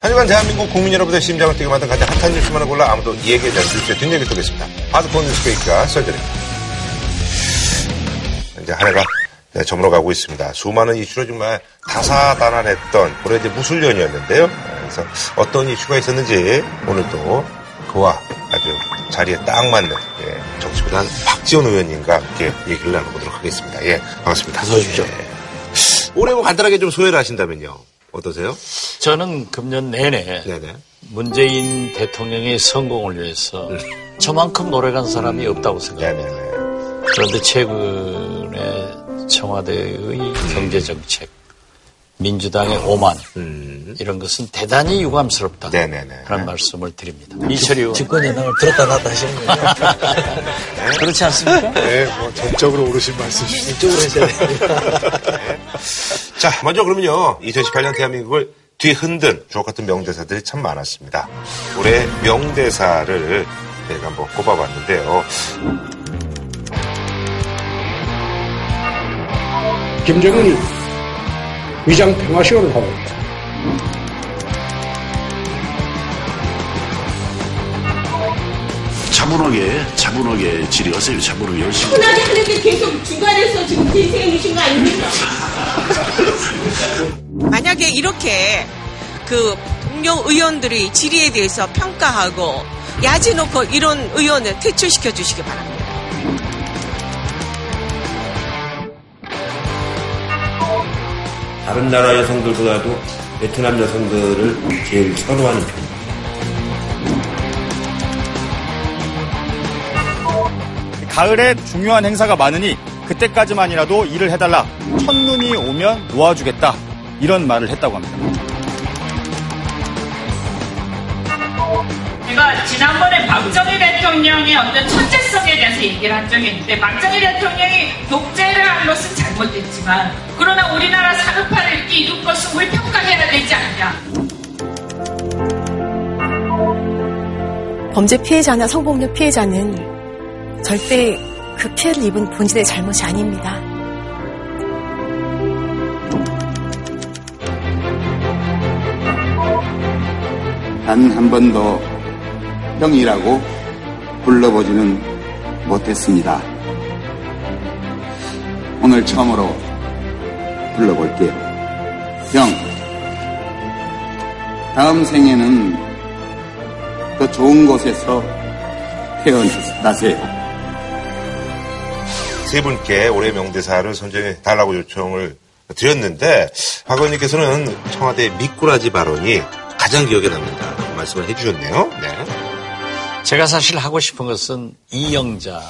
하지만 대한민국 국민 여러분의 심장을 뛰게 만든 가장 핫한 뉴스만을 골라 아무도 얘기하지 않는 뉴스의 뒷얘기 쏘겠습니다. 하드폰 뉴스페이크가 썰드립니다. 이제 한 해가 네, 저물어 가고 있습니다. 수많은 이슈로 정말 다사다난했던 올해 이제 무술년이었는데요. 그래서 어떤 이슈가 있었는지 오늘도 그와 아주 자리에 딱 맞는 예, 정치보단 박지원 의원님과 함께 얘기를 나눠보도록 하겠습니다. 예, 반갑습니다. 어서 오십시오. 예. 올해 뭐 간단하게 좀 소개를 하신다면요. 어떠세요? 저는 금년 내내 네네. 문재인 대통령의 성공을 위해서 저만큼 노력한 사람이 없다고 생각합니다. 네네네. 그런데 최근에 청와대의 경제정책, 민주당의 오만 음. 이런 것은 대단히 유감스럽다. 네네네. 그런 말씀을 드립니다. 이철이 의원. 집권 여당을 들었다 놨다 하시는 거예요. 그렇지 않습니까? 네, 뭐 전적으로 오르신 말씀이시죠. 이쪽으로 하셔야 됩니다. 자, 먼저 그러면요. 2018년 대한민국을 뒤흔든 주옥 같은 명대사들이 참 많았습니다. 올해 명대사를 제가 한번 꼽아봤는데요. 김정은이 위장 평화시효를 하고 있다. 차분하게 차분하게 질의하세요. 차분하게 열심히. 흔하게 하는데 계속 중간에서 지금 대세해 주신 거 아닙니까? 만약에 이렇게 그 동료 의원들이 질의에 대해서 평가하고 야지 놓고 이런 의원을 퇴출시켜 주시기 바랍니다. 다른 나라 여성들보다도 베트남 여성들을 제일 선호하는 편입니다. 가을에 중요한 행사가 많으니 그때까지만이라도 일을 해달라. 첫눈이 오면 놓아주겠다. 이런 말을 했다고 합니다. 제가 지난번에 박정희 대통령의 어떤 천재성에 대해서 얘기를 한 적이 있는데 박정희 대통령이 독재를 한 것은 잘못됐지만 그러나 우리나라 산업화를 이룬 것은 우리 평가해야 되지 않냐. 범죄 피해자나 성폭력 피해자는 절대 그 피해를 입은 본인의 잘못이 아닙니다. 단 한 번도 형이라고 불러보지는 못했습니다. 오늘 처음으로 불러볼게요. 형, 다음 생에는 더 좋은 곳에서 태어나세요. 세 분께 올해 명대사를 선정해 달라고 요청을 드렸는데 박 의원님께서는 청와대 미꾸라지 발언이 가장 기억에 남는다 말씀을 해주셨네요. 네. 제가 사실 하고 싶은 것은 이영자.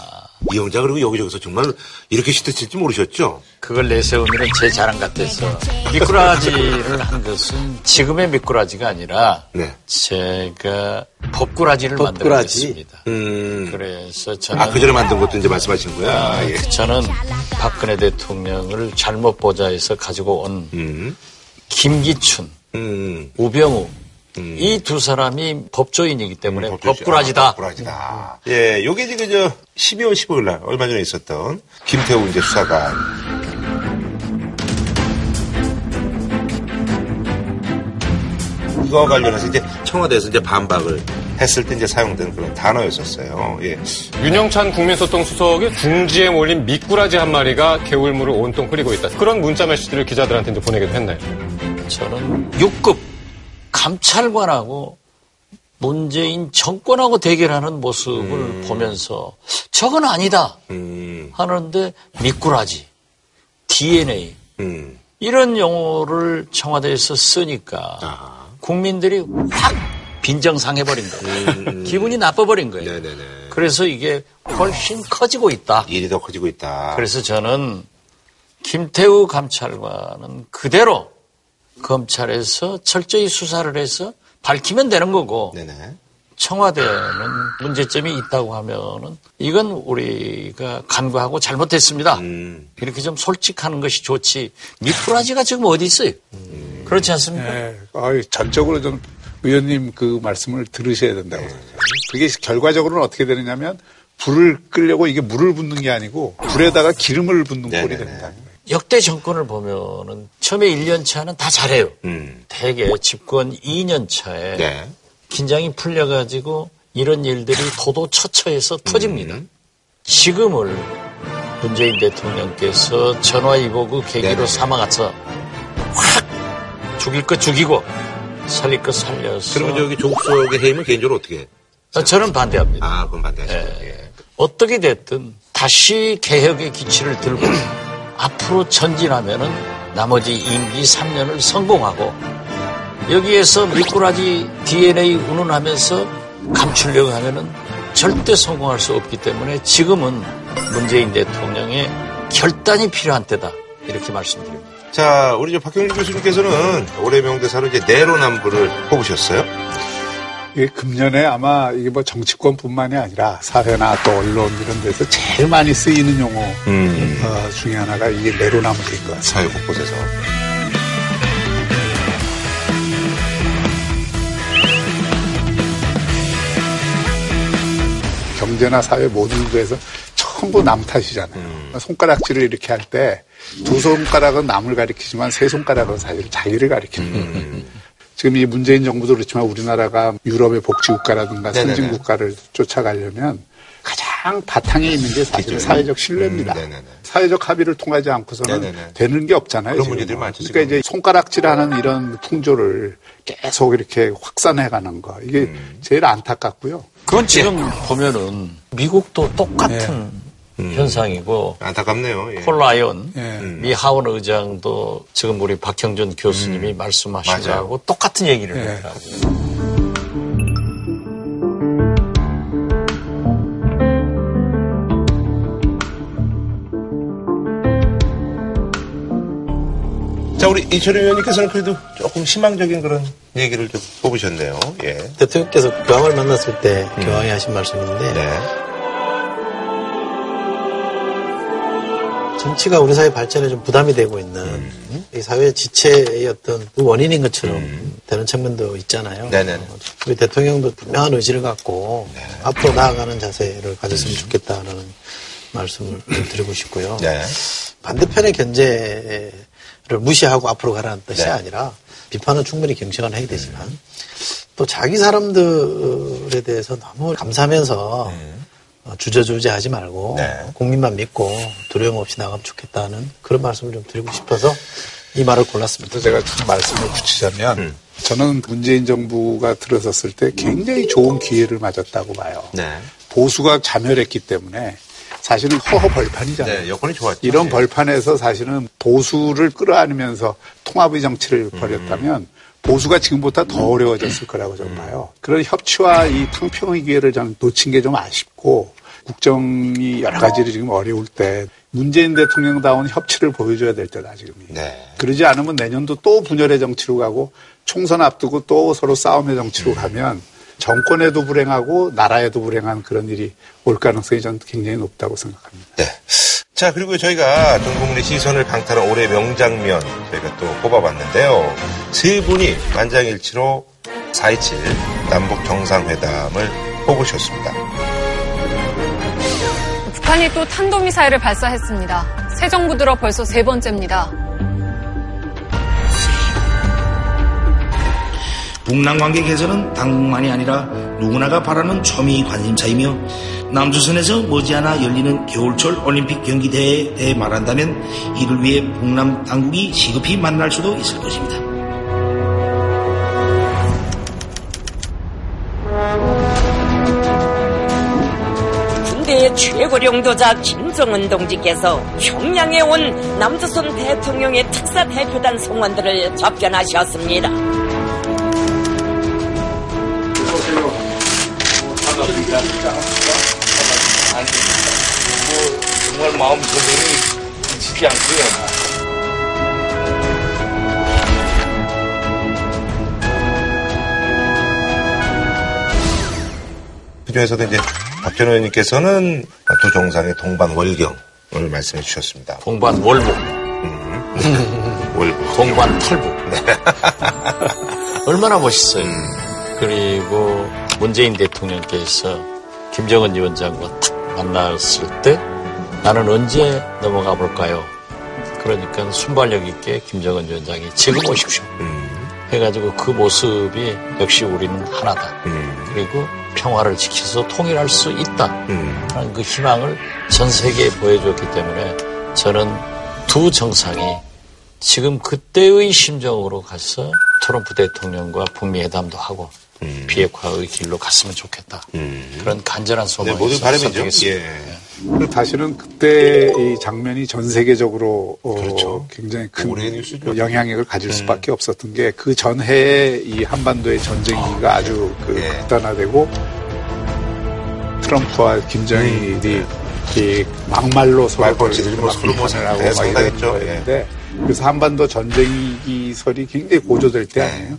이영자 그리고 여기저기서 정말 이렇게 시대칠지 모르셨죠? 그걸 내세우면 제 자랑 같아서 미꾸라지를 한 것은 지금의 미꾸라지가 아니라 네. 제가 법꾸라지를 법꾸라지. 만들었습니다. 음. 그래서 저는 아, 그 전에 만든 것도 이제 말씀하신 거야? 아, 예. 저는 박근혜 대통령을 잘못 보자 해서 가지고 온 음. 김기춘, 음. 우병우 이두 사람이 법조인이기 때문에 법조지. 법꾸라지다. 아, 법꾸라지다. 예, 요게 지금 저 12월 15일 날 얼마 전에 있었던 김태우 이제 수사관. 이거 관련해서 이제 청와대에서 이제 반박을 했을 때 이제 사용된 그런 단어였었어요. 예. 윤영찬 국민소통 수석이 둥지에 몰린 미꾸라지 한 마리가 개울물을 온통 흐리고 있다. 그런 문자 메시지를 기자들한테 이제 보내기도 했나요? 저는 6급 감찰관하고 문재인 정권하고 대결하는 모습을 보면서 저건 아니다 음, 하는데 미꾸라지, DNA 음. 이런 용어를 청와대에서 쓰니까 아. 국민들이 확 빈정상해버린 거예요. 기분이 나빠버린 거예요. 음. 네네네. 그래서 이게 훨씬 커지고 있다. 일이 더 커지고 있다. 그래서 저는 김태우 감찰관은 그대로 검찰에서 철저히 수사를 해서 밝히면 되는 거고 네네. 청와대는 문제점이 있다고 하면은 이건 우리가 간과하고 잘못했습니다. 음. 이렇게 좀 솔직하는 것이 좋지. 미꾸라지가 지금 어디 있어요? 그렇지 않습니까? 네, 아유, 전적으로 좀 의원님 그 말씀을 들으셔야 된다고 생각해요. 그게 결과적으로는 어떻게 되느냐면 불을 끄려고 이게 물을 붓는 게 아니고 불에다가 기름을 붓는 꼴이 됩니다. 역대 정권을 보면은 처음에 1년 차는 다 잘해요. 음. 대개 집권 2년 차에 네. 긴장이 풀려가지고 이런 일들이 도도처처해서 터집니다. 지금을 문재인 대통령께서 전화위복의 계기로 네네. 삼아가서 확 죽일 것 죽이고 살릴 것 살려서 그러면 저기 조국석의 해임은 개인적으로 어떻게? 아, 저는 반대합니다. 아, 그건 반대하시고. 예. 어떻게 됐든 다시 개혁의 기치를 들고 앞으로 전진하면은 나머지 임기 3년을 성공하고 여기에서 미꾸라지 DNA 운운하면서 감추려고 하면은 절대 성공할 수 없기 때문에 지금은 문재인 대통령의 결단이 필요한 때다 이렇게 말씀드립니다. 자, 우리 저 박형준 교수님께서는 올해 명대사로 이제 내로남불을 뽑으셨어요. 이게 금년에 아마 이게 뭐 정치권뿐만이 아니라 사회나 또 언론 이런 데서 제일 많이 쓰이는 용어 음. 어, 중에 하나가 이게 내로남불인 것 같아요. 사회 곳곳에서. 경제나 사회 모든 구에서 전부 남 탓이잖아요. 손가락질을 이렇게 할 때 두 손가락은 남을 가리키지만 세 손가락은 사실 자기를 가리키는 거예요. 지금 이 문재인 정부도 그렇지만 우리나라가 유럽의 복지국가라든가. 선진국가를 쫓아가려면 가장 바탕에 있는 게 사실 사회적 신뢰입니다. 음. 사회적 합의를 통하지 않고서는 네네네. 되는 게 없잖아요. 그런 지금. 문제들이 많죠, 그러니까. 이제 손가락질하는 이런 풍조를 계속 이렇게 확산해가는 거 이게 음. 제일 안타깝고요. 그건 지금 보면은 미국도 똑같은 현상이고 안타깝네요. 예. 폴라이언 예. 미 하원 의장도 지금 우리 박형준 교수님이 말씀하신 음. 맞아요. 거하고 똑같은 얘기를 예. 해요. 자, 우리 이철희 의원님께서는 그래도 조금 희망적인 그런 얘기를 좀 뽑으셨네요. 예. 대통령께서 교황을 만났을 때 교황이 하신 말씀인데 네. 정치가 우리 사회 발전에 좀 부담이 되고 있는 음. 이 사회 지체의 어떤 그 원인인 것처럼 되는 측면도 있잖아요. 음. 네네네. 우리 대통령도 분명한 의지를 갖고 네. 앞으로 나아가는 자세를 가졌으면 좋겠다라는 말씀을 드리고 싶고요. 네. 반대편의 견제를 무시하고 앞으로 가라는 뜻이 네. 아니라 비판은 충분히 경청은 해야 되지만 또 자기 사람들에 대해서 너무 감사하면서 어, 주저주저 하지 말고 네. 국민만 믿고 두려움 없이 나가면 좋겠다는 그런 말씀을 좀 드리고 싶어서 이 말을 골랐습니다. 제가 좀 말씀을 붙이자면 음. 저는 문재인 정부가 들어섰을 때 굉장히 좋은 기회를 맞았다고 봐요. 네. 보수가 자멸했기 때문에 사실은 허허 벌판이잖아요. 네, 여건이 좋았죠. 이런 예. 벌판에서 사실은 보수를 끌어안으면서 통합의 정치를 음. 벌였다면 보수가 지금보다 더 어려워졌을 거라고 저는 봐요. 그런 협치와 이 탕평의 기회를 저는 놓친 게 좀 아쉽고 국정이 여러 가지로 지금 어려울 때 문재인 대통령다운 협치를 보여줘야 될 때다 지금이. 네. 그러지 않으면 내년도 또 분열의 정치로 가고 총선 앞두고 또 서로 싸움의 정치로 가면 정권에도 불행하고 나라에도 불행한 그런 일이 올 가능성이 저는 굉장히 높다고 생각합니다. 네. 자, 그리고 저희가 전 국민의 시선을 강타한 올해 명장면 저희가 또 뽑아봤는데요. 세 분이 만장일치로 4.27 남북 정상회담을 뽑으셨습니다. 북한이 또 탄도미사일을 발사했습니다. 새 정부 들어 벌써 세 번째입니다. 북남 관계 개선은 당국만이 아니라 누구나가 바라는 초미 관심사이며 남조선에서 머지않아 열리는 겨울철 올림픽 경기 대회에 대해 말한다면 이를 위해 북남 당국이 시급히 만날 수도 있을 것입니다. 최고領도자 김정은 동지께서 평양에 온 남조선 대통령의 특사 대표단 성원들을 접견하셨습니다. 정말 마음 고생이 지지 않고요. 그중에서도 이제 박전 의원님께서는 두 정상의 동반 월경을 말씀해 주셨습니다. 동반 월복. 월복. 동반 탈북. 얼마나 멋있어요. 그리고 문재인 대통령께서 김정은 위원장과 탁 만났을 때 나는 언제 넘어가 볼까요? 그러니까 순발력 있게 김정은 위원장이 지금 오십시오. 해가지고 그 모습이 역시 우리는 하나다. 그리고 평화를 지켜서 통일할 수 있다. 하는 그 희망을 전 세계에 보여줬기 때문에 저는 두 정상이 지금 그때의 심정으로 가서 트럼프 대통령과 북미 회담도 하고 비핵화의 길로 갔으면 좋겠다. 그런 간절한 소망이 모두 바람이죠. 선 다시는 그때 이 장면이 전 세계적으로 어, 그렇죠. 굉장히 큰 영향력을 가질 수밖에 없었던 게 그 전해에 이 한반도의 전쟁기가 아 주 그 예. 극단화되고 트럼프와 김정일이 이 막말로 서로 말펀치들이 뭐 서로 뭐 비판을 하고 네, 막. 이런 거였는데 그래서 한반도 전쟁기설이 굉장히 고조될 때 아니에요.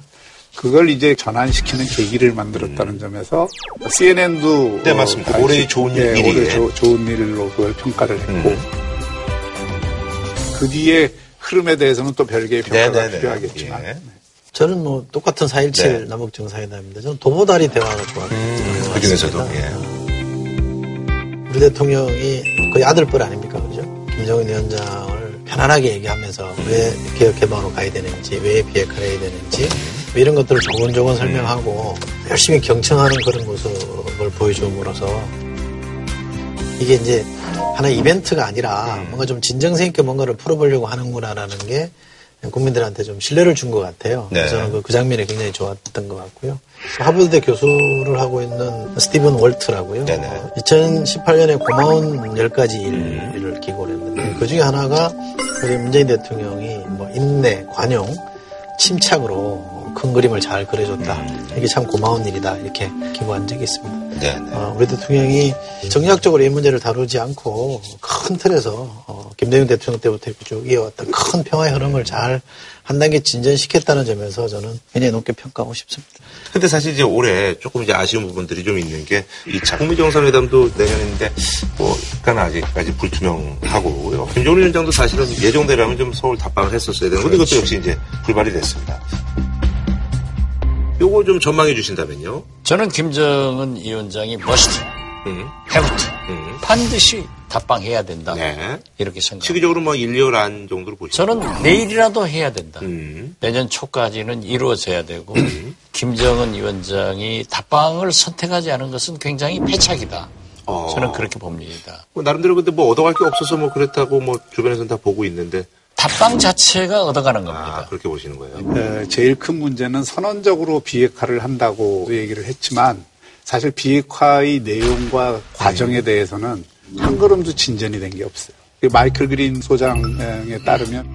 그걸 이제 전환시키는 계기를 만들었다는 점에서 CNN도 네, 맞습니다. 올해의 좋은 일, 예, 일이. 올해 조- 좋은 일로 그걸 평가를 했고 그 뒤에 흐름에 대해서는 또 별개의 평가가 네, 네, 네. 필요하겠지만 예. 저는 뭐 똑같은 4.17 네. 남북 정상회담인데 저는 도보다리 대화가 좋았어요. 그 중에서도 예. 우리 대통령이 거의 아들뻘 아닙니까, 그죠? 김정은 위원장을 편안하게 얘기하면서 왜 개혁 개방으로 가야 되는지, 왜 비핵화를 해야 되는지 뭐 이런 것들을 조곤조곤 설명하고 열심히 경청하는 그런 모습을 보여줌으로써 이게 이제 하나의 이벤트가 아니라 뭔가 좀 진정성 있게 뭔가를 풀어보려고 하는구나라는 게 국민들한테 좀 신뢰를 준 것 같아요. 네. 그래서 저는 그, 그 장면이 굉장히 좋았던 것 같고요. 하버드대 교수를 하고 있는 스티븐 월트라고요. 어, 2018년에 고마운 10가지 일을 기고를 했는데 그 중에 하나가 우리 문재인 대통령이 뭐 인내, 관용, 침착으로 큰 그림을 잘 그려줬다. 이게 참 고마운 일이다. 이렇게 기고한 적이 있습니다. 네. 어, 우리 대통령이 정략적으로 이 문제를 다루지 않고 큰 틀에서 어, 김대중 대통령 때부터 쭉 이어왔던 큰 평화의 흐름을 잘 한 단계 진전시켰다는 점에서 저는 굉장히 높게 평가하고 싶습니다. 근데 사실 이제 올해 조금 이제 아쉬운 부분들이 좀 있는 게 2차 북미 정상회담도 내년인데 뭐 약간 아직까지 불투명하고요. 김정은 위원장도 사실은 예정대로라면 좀 서울 답방을 했었어야 되는 건데 이것도 역시 이제 불발이 됐습니다. 요거 좀 전망해 주신다면요. 저는 김정은 위원장이 머스트, 해부트, 반드시 답방해야 된다. 이렇게 생각. 시기적으로 뭐 1년 안 정도로 보시죠. 저는 내일이라도 해야 된다. 내년 초까지는 이루어져야 되고 김정은 위원장이 답방을 선택하지 않은 것은 굉장히 패착이다. 저는 그렇게 봅니다. 뭐 나름대로 근데 뭐 얻어갈 게 없어서 뭐 그렇다고 뭐 주변에서는 다 보고 있는데 답방 자체가 얻어가는 겁니다. 아, 그렇게 보시는 거예요. 어, 제일 큰 문제는 선언적으로 비핵화를 한다고 얘기를 했지만 사실 비핵화의 내용과 과정에 대해서는 한 걸음도 진전이 된 게 없어요. 그 마이클 그린 소장에 따르면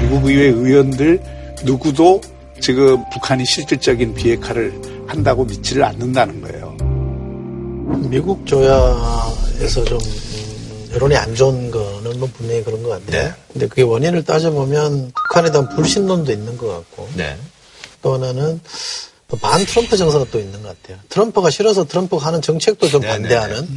미국 의회 의원들 누구도 지금 북한이 실질적인 비핵화를 한다고 믿지를 않는다는 거예요. 미국 조야에서 좀 음, 여론이 안 좋은 거는 뭐 분명히 그런 것 같아요. 근데 그게 원인을 따져보면 북한에 대한 불신론도 있는 것 같고 네. 또 하나는 또반 트럼프 정서가 또 있는 것 같아요. 트럼프가 싫어서 트럼프가 하는 정책도 좀 반대하는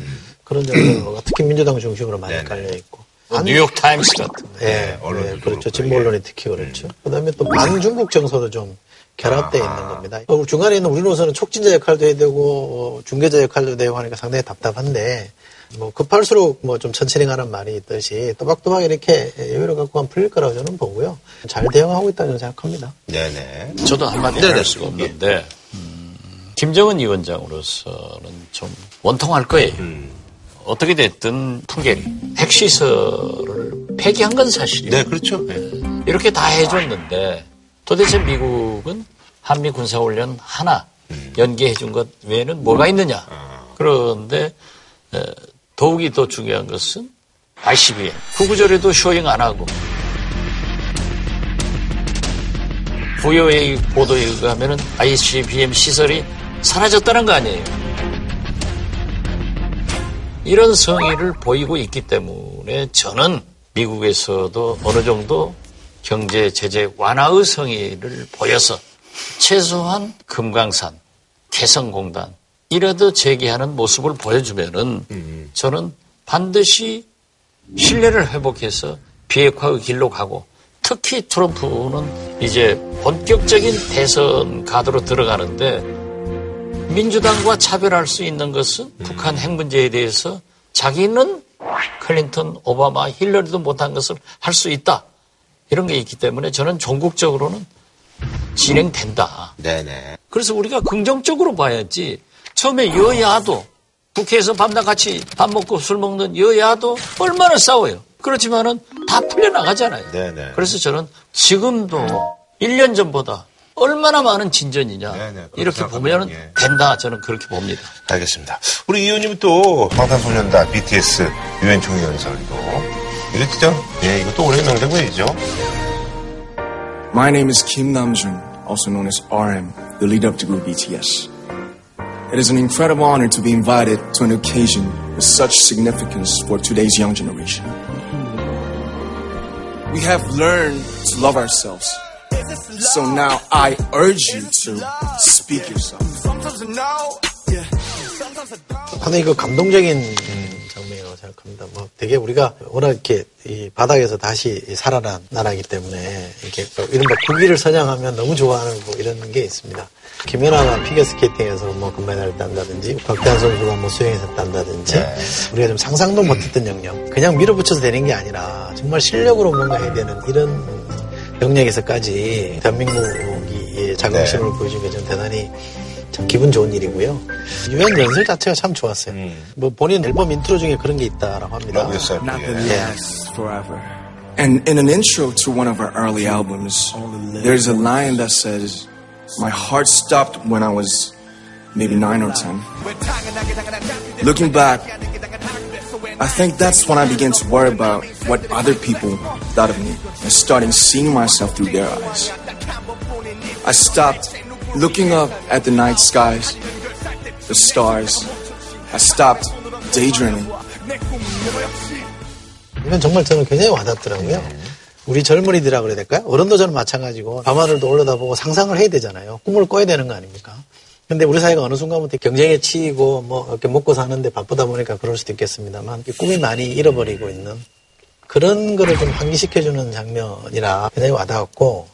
그런 정서가 특히 민주당 중심으로 많이 깔려 있고. 뭐 뉴욕 타임스 같은. 예, 예, 그렇죠. 진보 언론이 특히 그렇죠. 그다음에 또 반중국 정서도 좀 결합되어 있는 겁니다. 어, 중간에 있는 우리로서는 촉진자 역할도 해야 되고 어, 중개자 역할도 되고 하니까 상당히 답답한데 뭐 급할수록 뭐 좀 천천히 가는 말이 있듯이 또박또박 이렇게 여유를 갖고 가면 풀릴 거라고 저는 보고요. 잘 대응하고 있다고 생각합니다. 네네. 저도 한마디 네네. 할 수가 없는데 음, 김정은 위원장으로서는 좀 원통할 거예요. 어떻게 됐든 풍계리 핵시설을 폐기한 건 사실이에요. 네, 그렇죠. 이렇게 다 해줬는데 도대체 미국은 한미 군사훈련 하나 연기해 준 것 외에는 뭐가 있느냐. 그런데 에, 더욱이 더 중요한 것은 ICBM 구구절에도 showing 안 하고 부여의 보도에 의하면 ICBM 시설이 사라졌다는 거 아니에요. 이런 성의를 보이고 있기 때문에 저는 미국에서도 어느 정도 경제 제재 완화의 성의를 보여서 최소한 금강산, 개성공단 이라도 재개하는 모습을 보여주면은 저는 반드시 신뢰를 회복해서 비핵화의 길로 가고 특히 트럼프는 이제 본격적인 대선 가도로 들어가는데 민주당과 차별할 수 있는 것은 북한 핵 문제에 대해서 자기는 클린턴, 오바마, 힐러리도 못한 것을 할 수 있다. 이런 게 있기 때문에 저는 전국적으로는 진행된다. 네네. 그래서 우리가 긍정적으로 봐야지. 처음에 여야도 국회에서 밤낮 같이 밥 먹고 술 먹는 여야도 얼마나 싸워요. 그렇지만은 다 풀려나가잖아요. 네네. 그래서 저는 지금도 1년 전보다 얼마나 많은 진전이냐. 이렇게 보면 된다. 저는 그렇게 봅니다. 알겠습니다. 우리 이 의원님은 또 방탄소년단 BTS 유엔 총회 연설도 이거 진짜 예 이것도 올해 명장면이죠. My name is Kim Namjoon, also known as RM, the leader of the group BTS. It is an incredible honor to be invited to an occasion with such significance for today's young generation. We have learned to love ourselves. So now I urge you to speak yourself. 상당히 그 감동적인 장면이라고 되게 우리가 워낙 이렇게 이 바닥에서 다시 살아난 나라이기 때문에 이렇게 이른바 국위를 선양하면 너무 좋아하는 뭐 이런 게 있습니다. 김연아가 피겨스케이팅에서 뭐 금메달을 딴다든지 박태환 선수가 뭐 수영에서 딴다든지 우리가 좀 상상도 못했던 영역. 그냥 밀어붙여서 되는 게 아니라 정말 실력으로 뭔가 해야 되는 이런 영역에서까지 대한민국이 자긍심을 보여준 게 좀 대단히 참 기분 좋은 일이고요. 유엔 연설 자체가 참 좋았어요. 뭐 본인 앨범 인트로 중에 그런 게 있다라고 합니다. Nothing lasts forever. And in an intro to one of our early albums, there's a line that says, My heart stopped when I was maybe nine or ten. Looking back, I think that's when I began to worry about what other people thought of me and starting seeing myself through their eyes. I stopped looking up at the night skies, the stars. I stopped daydreaming. 이건 정말 저는 굉장히 와닿더라고요. 우리 젊은이들이라 그래야 될까요? 어른도 저는 마찬가지고 밤하늘도 올려다보고 상상을 해야 되잖아요. 꿈을 꿔야 되는 거 아닙니까? 근데 우리 사회가 어느 순간부터 경쟁에 치이고 뭐 이렇게 먹고 사는데 바쁘다 보니까 그럴 수도 있겠습니다만 이 꿈이 많이 잃어버리고 있는 그런 거를 좀 환기시켜주는 장면이라 굉장히 와닿았고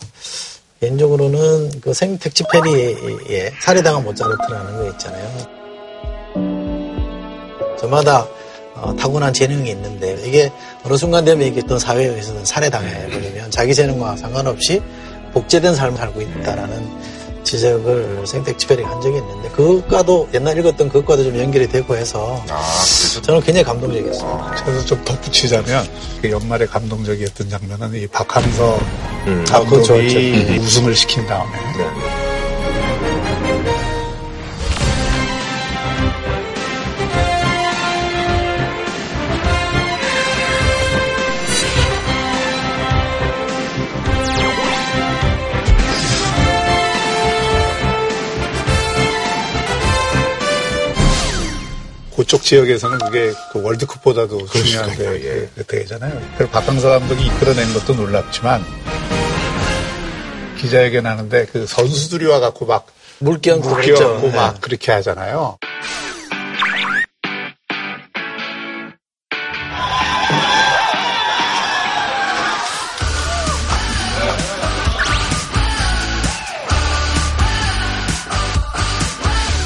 개인적으로는 그 생택지 페리에 살해당한 모차르트라는 거 있잖아요. 저마다 어, 타고난 재능이 있는데 이게 어느 순간 되면 이게 어떤 사회에서는 살해당해 버리면 자기 재능과 상관없이 복제된 삶을 살고 있다라는 지적을 생택지페리가 한 적이 있는데 그것과도 옛날 읽었던 그것과도 좀 연결이 되고 해서 저는 굉장히 감동적이었어요. 그래서 좀 덧붙이자면 그 연말에 감동적이었던 장면은 이 박항서 음. 감독이 아, 그렇죠, 그렇죠. 우승을 시킨 다음에 그 지역에서는 그게 그 월드컵보다도 중요한 대- 그 대회잖아요. 그래서 박항서 감독이 이끌어낸 것도 놀랍지만 기자회견 하는데 그 선수들이 와갖고 막 물기얹고 그랬죠. 막 네. 그렇게 하잖아요.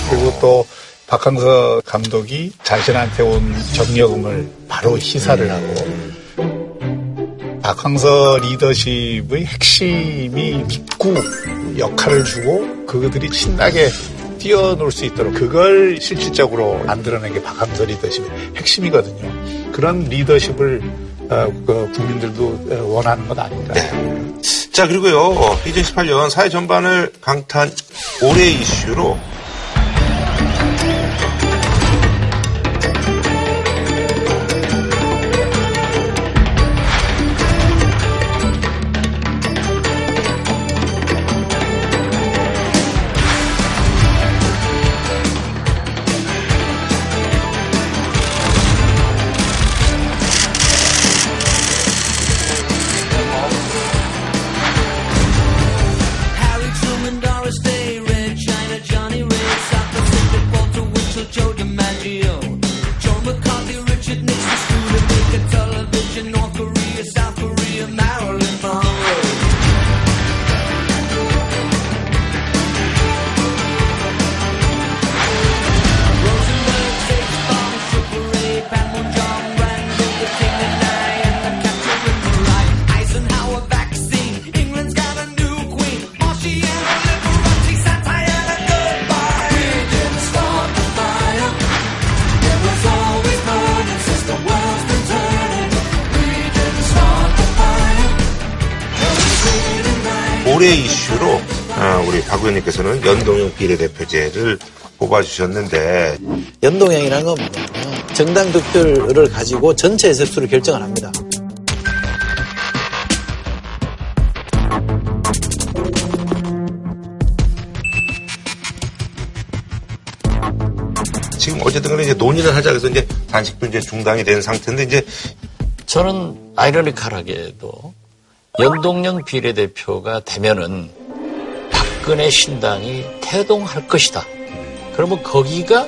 그리고 또 박항서 감독이 자신한테 온 정여금을 바로 희사를 하고 박항서 리더십의 핵심이 믿고 역할을 주고 그들이 신나게 뛰어놀 수 있도록 그걸 실질적으로 만들어낸 게 박항서 리더십의 핵심이거든요. 그런 리더십을 어, 그 국민들도 어, 원하는 것 아닌가. 자, 그리고요, 2018년 사회 전반을 강타한 올해 이슈로 비례대표제를 뽑아주셨는데 연동형이라는 건 뭐냐면 정당 득표를 가지고 전체 세수를 결정을 합니다. 지금 어쨌든 간에 이제 논의를 하자 그래서 이제 단식도 이제 중단이 된 상태인데 이제 저는 아이러니컬하게도 연동형 비례대표가 되면은 박근혜 신당이 태동할 것이다. 그러면 거기가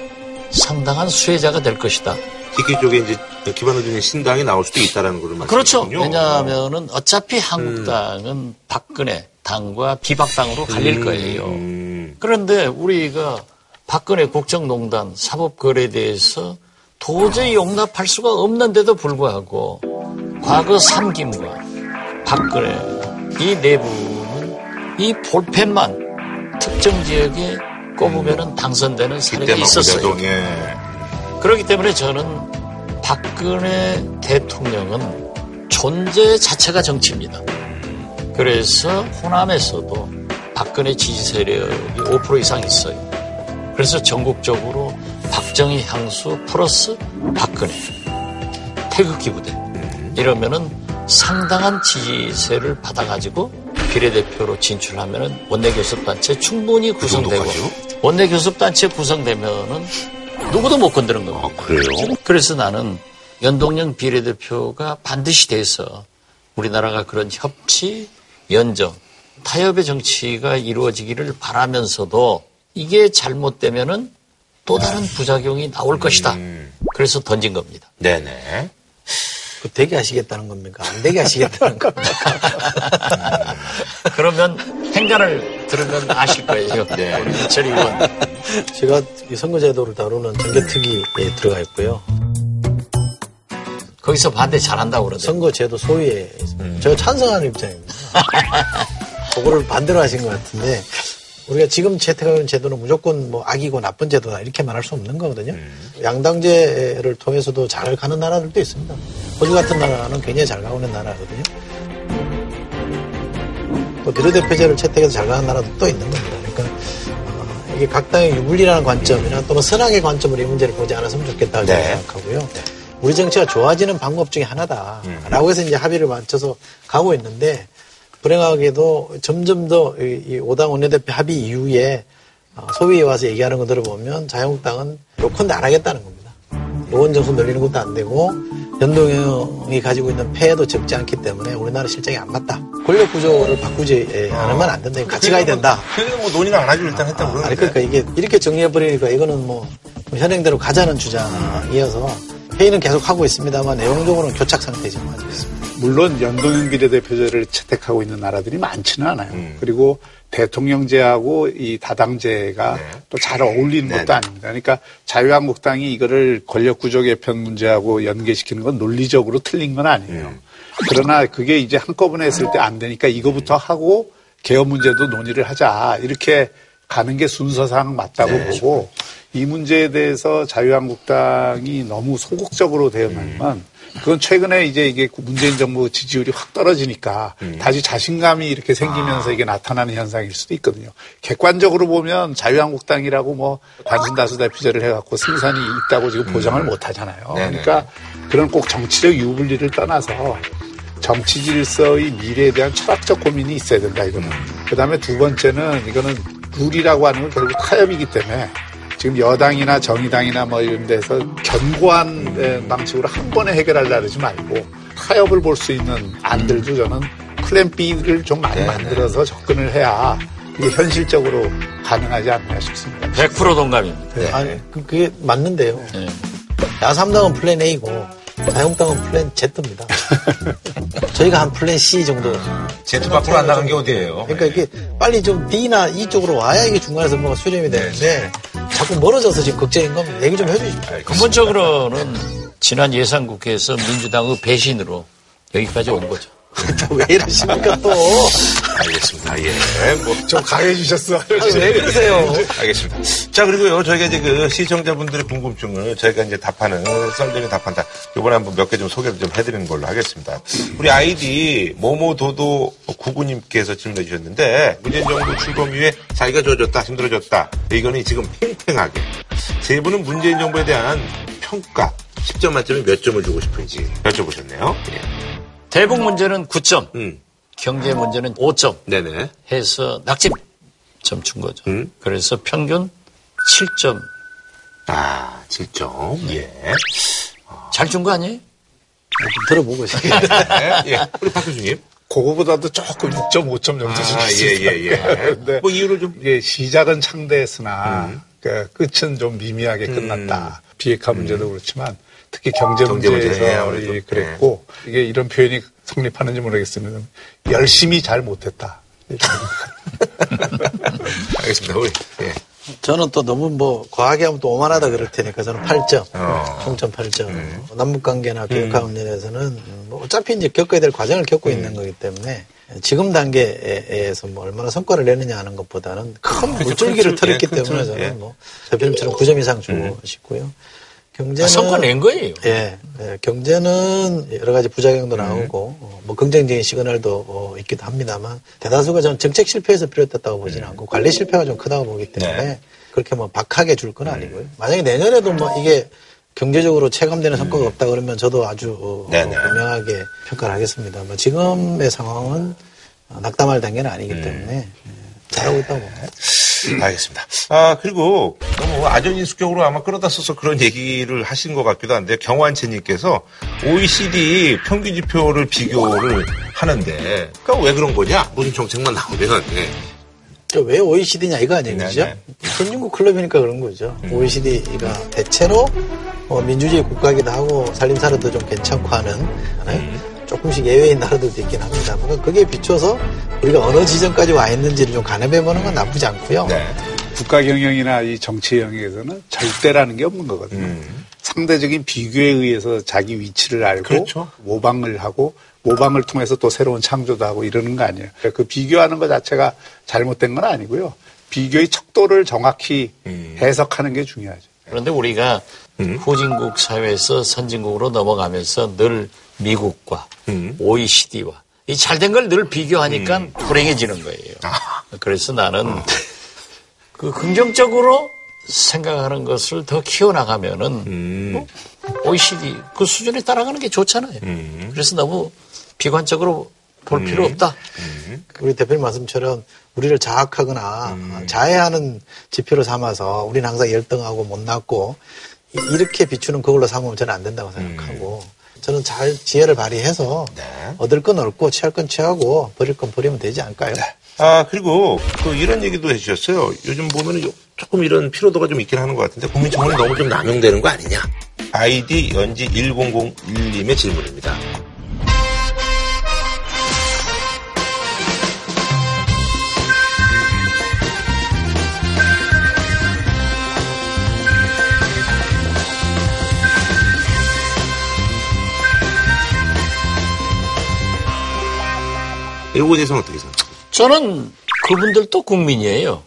상당한 수혜자가 될 것이다. 특히 쪽에 이제 기반을 두는 신당이 나올 수도 있다라는 걸 그렇죠. 말씀이군요. 왜냐하면은 어차피 한국당은 박근혜 당과 비박당으로 갈릴 음, 거예요. 그런데 우리가 박근혜 국정농단 사법거래대에서 도저히 용납할 수가 없는데도 불구하고 과거 삼김과 박근혜 이 내부는 이 볼펜만 특정 지역에 꼽으면 당선되는 사례가 있었어요. 예. 그렇기 때문에 저는 박근혜 대통령은 존재 자체가 정치입니다. 그래서 호남에서도 박근혜 지지 세력이 5% 이상 있어요. 그래서 전국적으로 박정희 향수 플러스 박근혜 태극기 부대 이러면은 상당한 지지세를 받아가지고 비례대표로 진출하면은 원내교섭단체 충분히 구성되고 원내교섭단체 구성되면은 누구도 못 건드는 겁니다. 그래요? 그래서 나는 연동형 비례대표가 반드시 돼서 우리나라가 그런 협치, 연정, 타협의 정치가 이루어지기를 바라면서도 이게 잘못되면은 또 다른 부작용이 나올 것이다. 그래서 던진 겁니다. 네네. 그 되게 하시겠다는 겁니까? 안 되게 하시겠다는 겁니까? 그러면 행간을 들으면 아실 거예요. 네. 우리 민철이 의원. 제가 이 선거제도를 다루는 정개특위에 들어가 있고요. 거기서 반대 잘한다고 그러더라고요. 선거제도 소위에 제가 찬성하는 입장입니다. 그거를 반대로 하신 것 같은데 우리가 지금 채택하는 제도는 무조건 뭐 악이고 나쁜 제도다 이렇게 말할 수 없는 거거든요. 양당제를 통해서도 잘 가는 나라들도 있습니다. 호주 같은 나라는 굉장히 잘 가고 있는 나라거든요. 또 비례대표제를 채택해서 잘 가는 나라도 또 있는 겁니다. 그러니까 어, 이게 각 당의 유불리라는 관점이나 또는 선악의 관점으로 이 문제를 보지 않았으면 좋겠다고 네. 생각하고요. 우리 정치가 좋아지는 방법 중에 하나다라고 해서 이제 합의를 맞춰서 가고 있는데 불행하게도 점점 더이 5당 원내대표 합의 이후에 어, 소위에 와서 얘기하는 거 들어보면 자유한국당은 요컨대 안 하겠다는 겁니다. 의원 정수 늘리는 것도 안 되고 연동형이 가지고 있는 폐해도 적지 않기 때문에 우리나라 실정이 안 맞다. 권력 구조를 바꾸지 않으면 안 된다. 같이 가야 된다. 그래도 뭐 논의를 안 하기로 일단 했다고 아니 그러는데. 그러니까 이게 이렇게 정리해버리니까 이거는 뭐 현행대로 가자는 주장이어서 회의는 계속 하고 있습니다만 내용적으로는 교착 상태에 지금 가지고 있습니다. 물론 연동형 비례대표제를 채택하고 있는 나라들이 많지는 않아요. 음. 그리고 대통령제하고 이 다당제가 네. 또잘 어울리는 것도 아닙니다. 그러니까 자유한국당이 이거를 권력구조 개편 문제하고 연계시키는 건 논리적으로 틀린 건 아니에요. 음. 그러나 그게 이제 한꺼번에 했을 때 안 되니까 이거부터 하고 개헌 문제도 논의를 하자 이렇게 가는 게 순서상 맞다고 네. 보고 이 문제에 대해서 자유한국당이 너무 소극적으로 대응하면 그건 최근에 이제 이게 문재인 정부 지지율이 확 떨어지니까 다시 자신감이 이렇게 생기면서 이게 나타나는 현상일 수도 있거든요. 객관적으로 보면 자유한국당이라고 뭐 단순다수 대표제를 해갖고 승산이 있다고 지금 보장을 못 하잖아요. 네네. 그러니까 그런 꼭 정치적 유불리를 떠나서 정치 질서의 미래에 대한 철학적 고민이 있어야 된다 이거는. 그 다음에 두 번째는 이거는 룰이라고 하는 건 결국 타협이기 때문에 지금 여당이나 정의당이나 뭐 이런 데서 견고한 에, 방식으로 한 번에 해결하려 하지 말고 타협을 볼 수 있는 안들도 저는 플랜 B를 좀 많이 만들어서 접근을 해야 이게 현실적으로 가능하지 않나 싶습니다. 100% 동감입니다. 네. 아니, 그- 그게 맞는데요. 네. 야삼당은 플랜 A고 자유한국당은 플랜 Z입니다. 저희가 한 플랜 C 정도. Z 밖으로 안 나간 게 어디예요? 그러니까 이게 빨리 좀 D나 E 쪽으로 와야 이게 중간에서 뭐가 수렴이 되는데 자꾸 멀어져서 지금 걱정인 건 얘기 좀 해주십시오. 근본적으로는 지난 예산 국회에서 민주당의 배신으로 여기까지 온 거죠. 왜 이러십니까 또? 알겠습니다. 예. 뭐. 좀 강해지셨어. 왜 그러세요? 알겠습니다. 자, 그리고요, 저희가 이제 그 시청자분들의 궁금증을 저희가 이제 답하는, 썰전이 답한다. 이번에 한번 몇 개 좀 소개를 좀 해드리는 걸로 하겠습니다. 우리 아이디, 모모도도 구구님께서 질문해 주셨는데, 문재인 정부 출범 이후에 자기가 좋아졌다, 힘들어졌다. 의견이 지금 팽팽하게. 세 분은 문재인 정부에 대한 평가, 10점 만점에 몇 점을 주고 싶은지 여쭤보셨네요. 예. 대북 문제는 9점, 경제 문제는 5점 네네. 해서 낙점 점 준 거죠. 그래서 평균 7점. 아, 7점. 예. 잘 준 거 아니에요? 들어보고 싶어요. 예. 우리 박 교수님. 그거보다도 조금 6.5점 정도 아, 줄수 예, 있어요. 예, 예. 근데 뭐 이유를 좀. 이게 시작은 창대했으나 음. 그 끝은 좀 미미하게 끝났다. 비핵화 문제도 그렇지만 특히 경제, 경제 문제, 문제에서 예, 아무래도. 이 그랬고 이게 이런 표현이 성립하는지 모르겠습니다. 열심히 잘 못했다. 알겠습니다. 우리. 예. 저는 또 너무 뭐 과하게 하면 또 오만하다 그럴 테니까 저는 8점, 어. 총점 8점. 음. 남북 관계나 비핵화 문제에서는 뭐 어차피 이제 겪어야 될 과정을 겪고 음. 있는 거기 때문에 지금 단계에서 뭐 얼마나 성과를 내느냐 하는 것보다는 큰 그렇죠. 물줄기를 예, 큰 때문에 틀, 저는 예. 뭐 대표님처럼 9점 이상 주고 싶고요. 경제는 아, 성과 낸 거예요. 예, 예, 경제는 여러 가지 부작용도 음. 나오고 어, 뭐 긍정적인 시그널도 어, 있기도 합니다만 대다수가 저는 정책 실패에서 비롯됐다고 보지는 음. 않고 관리 실패가 좀 크다고 보기 때문에 네. 그렇게 뭐 박하게 줄건 음. 아니고요. 만약에 내년에도 뭐 이게 경제적으로 체감되는 성과가 없다 그러면 저도 아주 어, 음. 네네. 분명하게 평가를 하겠습니다. 뭐 지금의 상황은 어, 낙담할 단계는 아니기 음. 때문에 예, 잘하고 있다고 봅니다. 알겠습니다. 아, 그리고 너무 아전인 수격으로 아마 끌어다 써서 그런 얘기를 하신 것 같기도 한데, 경환채님께서 OECD 평균 지표를 비교를 하는데, 그러니까 왜 그런 거냐? 무슨 정책만 나오면. 예. 저왜 OECD냐 이거 아니에요, 네, 그죠? 네. 선진국 클럽이니까 그런 거죠. OECD가 대체로 어, 민주주의 국가기도 하고 살림살이도 좀 괜찮고 하는 하나요? 조금씩 예외인 나라들도 있긴 합니다만 그게 비춰서 우리가 어느 지점까지 와 있는지를 좀 가늠해보는 건 나쁘지 않고요. 네. 국가 경영이나 이 정치 영역에서는 절대라는 게 없는 거거든요. 음. 상대적인 비교에 의해서 자기 위치를 알고 그렇죠. 모방을 하고 모방을 통해서 또 새로운 창조도 하고 이러는 거 아니에요. 그 비교하는 것 자체가 잘못된 건 아니고요. 비교의 척도를 정확히 음. 해석하는 게 중요하죠. 그런데 우리가 후진국 사회에서 선진국으로 넘어가면서 늘 미국과 음. OECD와 이 잘된 걸 늘 비교하니까 불행해지는 거예요. 그래서 나는 그 긍정적으로 생각하는 것을 더 키워나가면은 뭐 OECD 그 수준에 따라가는 게 좋잖아요. 그래서 너무 비관적으로 볼 필요 없다. 우리 대표님 말씀처럼 우리를 자학하거나 자해하는 지표로 삼아서 우리는 항상 열등하고 못났고 이- 이렇게 비추는 그걸로 삼으면 저는 안 된다고 생각하고 저는 잘 지혜를 발휘해서 얻을 건 얻고 취할 건 취하고 버릴 건 버리면 되지 않을까요? 아, 그리고 그 이런 얘기도 해주셨어요. 요즘 보면은 요- 조금 이런 피로도가 좀 있긴 하는 것 같은데 국민청원이 너무 좀 남용되는 거 아니냐. 아이디 연지 1001님의 질문입니다. 이거에 대해서는 어떻게 생각하세요? 저는 그분들도 국민이에요.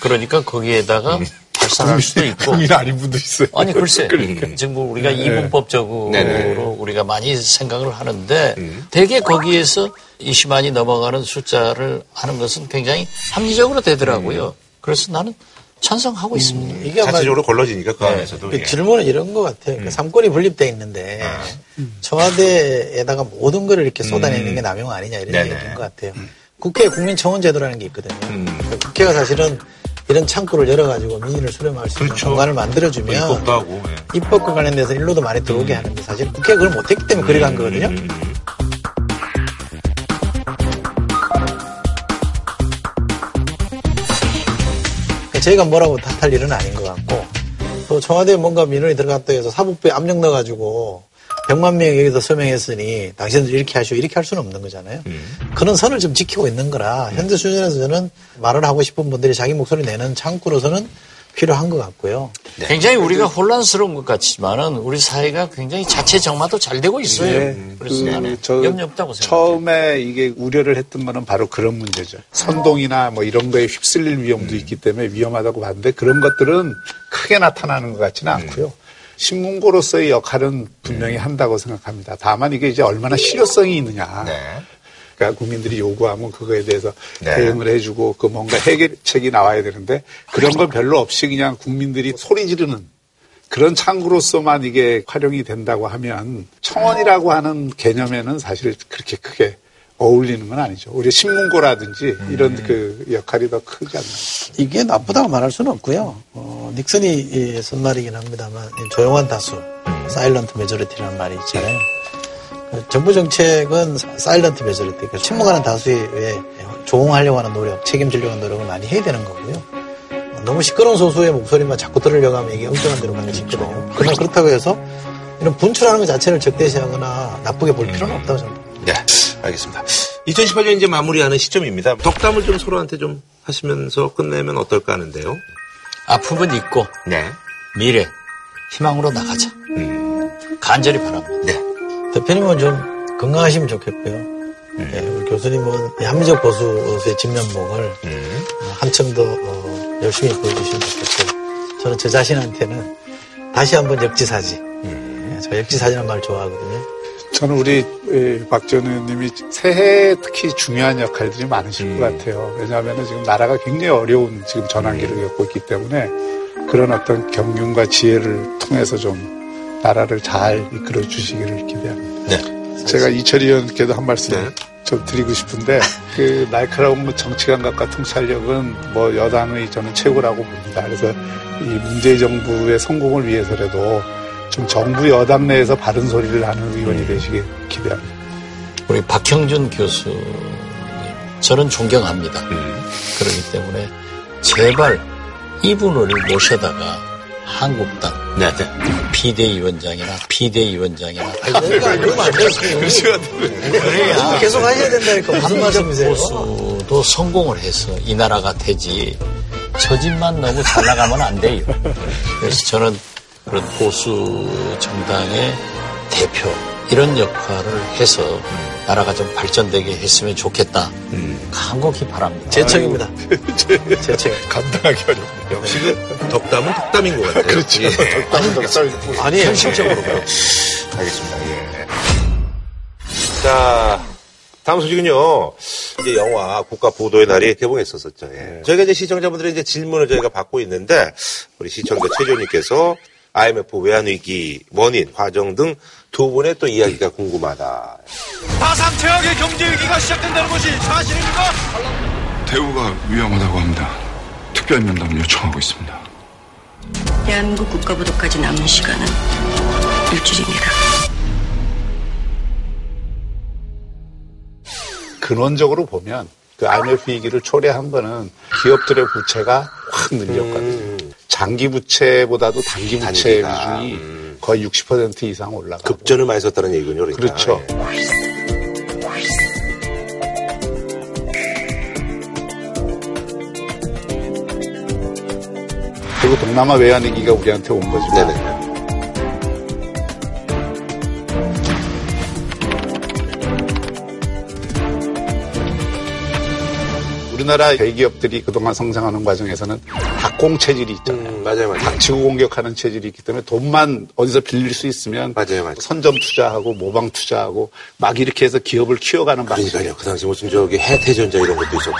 그러니까 거기에다가 발산할 수도 있고. 국민 아닌 분도 있어요. 아니 글쎄 그러니까. 지금 뭐 우리가 네. 이분법적으로 네네. 우리가 많이 생각을 하는데 대개 거기에서 20만이 넘어가는 숫자를 하는 것은 굉장히 합리적으로 되더라고요. 그래서 나는 찬성하고 있습니다. 이게 아마 자체적으로 걸러지니까 그 안에서도. 그 예. 질문은 이런 것 같아요. 그 삼권이 분립돼 있는데 청와대에다가 모든 걸 이렇게 쏟아내는 게 남용 아니냐 이런 네네. 얘기인 것 같아요. 국회 국민청원 제도라는 게 있거든요. 음. 그 국회가 사실은 이런 창구를 열어가지고 민의를 수렴할 수 있는 그렇죠. 공간을 만들어주면 입법도 하고. 예. 입법과 관련돼서 일로도 많이 들어오게 하는데 사실 국회가 그걸 못했기 때문에 그래 간 거거든요. 저희가 뭐라고 탓할 일은 아닌 것 같고 또 청와대에 뭔가 민원이 들어갔다 해서 사법부에 압력 넣어가지고 100만 명이 여기서 서명했으니 당신들 이렇게 하시오 이렇게 할 수는 없는 거잖아요. 그런 선을 좀 지키고 있는 거라 현재 수준에서 저는 말을 하고 싶은 분들이 자기 목소리 내는 창구로서는 필요한 것 같고요. 굉장히 우리가 혼란스러운 것 같지만은 우리 사회가 굉장히 자체 정화도 잘 되고 있어요. 네. 그래서 그 나는 저 염려 없다고 생각해요. 처음에 이게 우려를 했던 거는 바로 그런 문제죠. 선동이나 뭐 이런 거에 휩쓸릴 위험도 있기 때문에 위험하다고 봤는데 그런 것들은 크게 나타나는 것 같지는 않고요. 신문고로서의 역할은 분명히 한다고 생각합니다. 다만 이게 이제 얼마나 실효성이 있느냐. 그러니까 국민들이 요구하면 그거에 대해서 네. 대응을 해주고 그 뭔가 해결책이 나와야 되는데 그런 건 별로 없이 그냥 국민들이 소리 지르는 그런 창구로서만 이게 활용이 된다고 하면 청원이라고 하는 개념에는 사실 그렇게 크게 어울리는 건 아니죠. 우리 신문고라든지 이런 그 역할이 더 크지 않나. 이게 나쁘다고 말할 수는 없고요. 어, 닉슨이 예, 쓴 말이긴 합니다만 이 조용한 다수, silent majority라는 말이 있잖아요. 그 정부 정책은 사- 사일런트 메저리티, 그러니까 침묵하는 다수에 의해 조응하려고 하는 노력, 책임지려고 하는 노력을 많이 해야 되는 거고요. 어, 너무 시끄러운 소수의 목소리만 자꾸 들으려고 하면 이게 엉뚱한 데로 가는 수 있거든요. 그러나 그렇다고 해서 이런 분출하는 것 자체를 적대시하거나 나쁘게 볼 필요는 없다고 생각합니다. 네, 알겠습니다. 2018년 이제 마무리하는 시점입니다. 덕담을 좀 서로한테 좀 하시면서 끝내면 어떨까 하는데요. 아픔은 있고 네. 미래 희망으로 나가자. 간절히 바랍니다. 네. 대표님은 좀 건강하시면 좋겠고요. 예, 우리 교수님은 이 합리적 보수의 진면목을 어, 한층 더 어, 열심히 보여주시면 좋겠고 저는 저 자신한테는 다시 한번 역지사지. 예, 저 역지사지라는 말 좋아하거든요. 저는 우리 에, 박지원 의원님이 새해에 특히 중요한 역할들이 많으실 것 같아요. 왜냐하면 지금 나라가 굉장히 어려운 지금 전환기를 겪고 있기 때문에 그런 어떤 경륜과 지혜를 통해서 좀 나라를 잘 이끌어 주시기를 기대합니다. 네. 제가 이철희 의원께도 한 말씀 좀 드리고 싶은데 그 날카로운 뭐 정치 감각과 통찰력은 뭐 여당의 저는 최고라고 봅니다. 그래서 이 문재인 정부의 성공을 위해서라도 좀 정부 여당 내에서 바른 소리를 하는 의원이 되시길 기대합니다. 우리 박형준 교수 저는 존경합니다. 그렇기 때문에 제발 이분을 모셔다가 한국당. 네, 비대위원장이나 비대위원장이나 그러니까 이러면 안 되죠. 그래야 계속 하셔야 된다니까 무슨 말씀이세요? 보수도 성공을 해서 이 나라가 되지 저 집만 너무 잘 나가면 안 돼요. 그래서 저는 그런 보수 정당의 대표 이런 역할을 해서 나라가 좀 발전되게 했으면 좋겠다. 간곡히 바랍니다. 제 책입니다. 제 책. 감당하기 어렵네요. 역시 그 덕담은 덕담인 것 같아요. 그렇죠. 예. 덕담은 덕담이고. 아니, 현실적으로요. 알겠습니다. 예. 자, 다음 소식은요. 이제 영화 국가 보도의 날이 개봉했었었죠. 예. 저희가 이제 시청자분들의 이제 질문을 저희가 받고 있는데 우리 시청자 최조님께서 IMF 외환위기 원인, 과정 등 두 분의 또 이야기가 궁금하다. 파상 최악의 경제 위기가 시작된다는 것이 사실입니까? 대우가 위험하다고 합니다. 특별 면담을 요청하고 있습니다. 대한민국 국가부도까지 남은 시간은 일주일입니다. 근원적으로 보면 그 IMF 위기를 초래한 거는 기업들의 부채가 확 늘렸거든요. 장기 부채보다도 단기 부채 단기가, 비중이 거의 60% 이상 올라가고 급전을 많이 썼다는 얘기군요. 그러니까. 그렇죠. 그리고 동남아 외환 위기가 우리한테 온 거죠. 우리나라 대기업들이 그동안 성장하는 과정에서는 닭공 체질이 있잖아요. 음, 맞아요, 맞아요. 닥치고 공격하는 체질이 있기 때문에 돈만 어디서 빌릴 수 있으면 맞아요, 맞아요. 선점 투자하고 모방 투자하고 막 이렇게 해서 기업을 키워가는 방식. 그러니까요. 그 당시 무슨 저기 해태전자 이런 것도 있었고.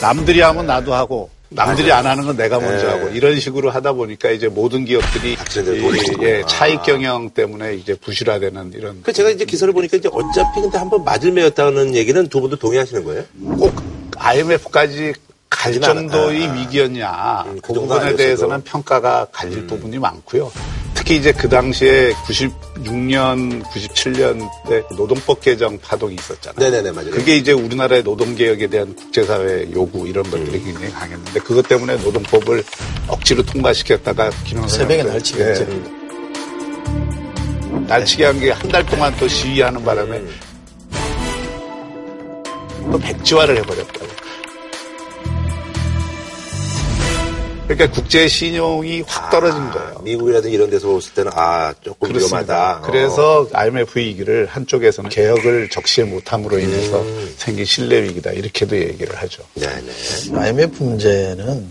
남들이 하면 나도 하고 남들이 맞아요. 안 하는 건 내가 먼저 네. 하고 이런 식으로 하다 보니까 이제 모든 기업들이. 예, 차익 경영 때문에 이제 부실화되는 이런 그 제가 이제 기사를 보니까 이제 어차피 근데 한번 맞을 매였다는 얘기는 두 분도 동의하시는 거예요? 꼭 IMF까지 갈. 정도의 아, 아. 위기였냐. 그그 정도 부분에. 대해서는 평가가 갈릴 부분이 많고요. 특히 이제 그 당시에 96년, 97년 때 노동법 개정 파동이 있었잖아요. 네네네, 맞아요. 그게 이제 우리나라의 노동개혁에 대한 국제사회 요구 이런 것들이 굉장히 강했는데 그것 때문에 노동법을 억지로 통과시켰다가 김영삼 새벽에 정부- 날치겠죠. 예. 날치게 한게 한 달 동안 또 시위하는 바람에 또 백지화를 해버렸다고. 그러니까 국제 신용이 확 떨어진 거예요. 미국이라든지 이런 데서 왔을 때는 아 조금 그렇습니다. 위험하다. 어. 그래서 IMF 위기를 한쪽에서는 개혁을 적시에 못함으로 인해서 생긴 신뢰 위기다 이렇게도 얘기를 하죠. IMF 문제는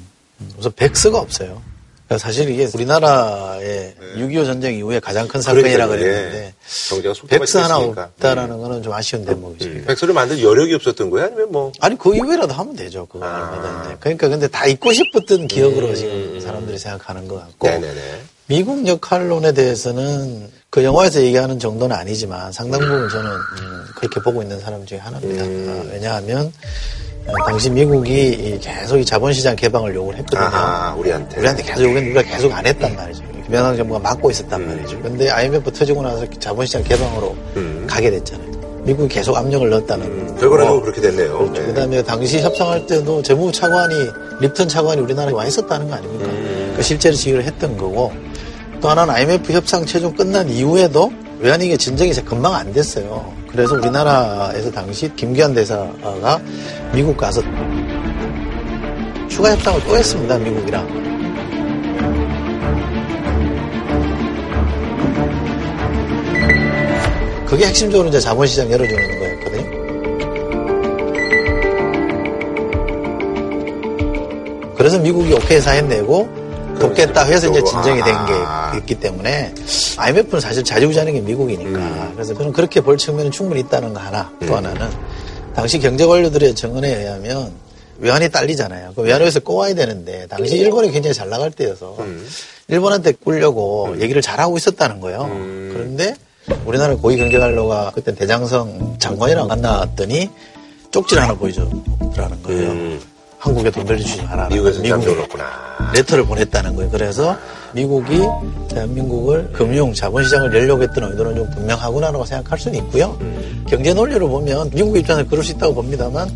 우선 백서가 없어요. 그러니까 사실 이게 우리나라의 6.25 전쟁 이후에 가장 큰 사건이라. 그랬는데 예. 백서 하나. 없다라는 거는 좀 아쉬운 대목이죠. 백서를 만들 여력이 없었던 거야? 아니면 뭐 아니 그 이후에라도 하면 되죠. 그거 얼마든지. 그러니까 근데 다 잊고 싶었던 기억으로 지금 사람들이 생각하는 것 같고 네네네. 미국 역할론에 대해서는 그 영화에서 얘기하는 정도는 아니지만 상당 부분 저는 음, 그렇게 보고 있는 사람 중에 하나입니다. 아, 왜냐하면 어, 당시 미국이 이 계속 이 자본시장 개방을 요구를 했거든요. 아하, 우리한테. 우리한테 계속 요구했는데 우리가 계속 안 했단 말이죠. 김영삼 정부가 막고 있었단 말이죠. 근데 IMF 터지고 나서 자본시장 개방으로 가게 됐잖아요. 미국이 계속 압력을 넣었다는 결과는 그렇게 됐네요. 그렇죠. 그다음에 당시 협상할 때도 재무부 차관이 립턴 차관이 우리나라에 와 있었다는 거 아닙니까? 그 실제로 지휘를 했던 거고 또 하나는 IMF 협상 최종 끝난 이후에도 외환위기 진정이 이제 금방 안 됐어요. 그래서 우리나라에서 당시 김기환 대사가 미국 가서 추가 협상을 또 했습니다. 미국이랑. 그게 핵심적으로 이제 자본시장 열어주는 거였거든요. 그래서 미국이 오케이 사인 내고 돕겠다 해서 이제 진정이 된 게 있기 때문에 IMF는 사실 자주자는 게 미국이니까 그래서 저는 그렇게 볼 측면은 충분히 있다는 거 하나 또 하나는 당시 경제 관료들의 증언에 의하면 외환이 딸리잖아요. 그 외환에서 꼬아야 되는데 당시 일본이 굉장히 잘 나갈 때여서 일본한테 꿀려고 얘기를 잘하고 있었다는 거예요. 그런데 우리나라 고위 경제관료가 그때 대장성 장관이랑 만났더니 쪽지를 하나 보여줬더라는 거예요. 한국에 돈 빌려주지 마라. 미국에서 미국에 잠겨놓구나. 레터를 보냈다는 거예요. 그래서 미국이 대한민국을 금융 자본시장을 열려고 했던 의도는 좀 분명하구나라고 생각할 수는 있고요. 경제 논리로 보면 미국 입장에서 그럴 수 있다고 봅니다만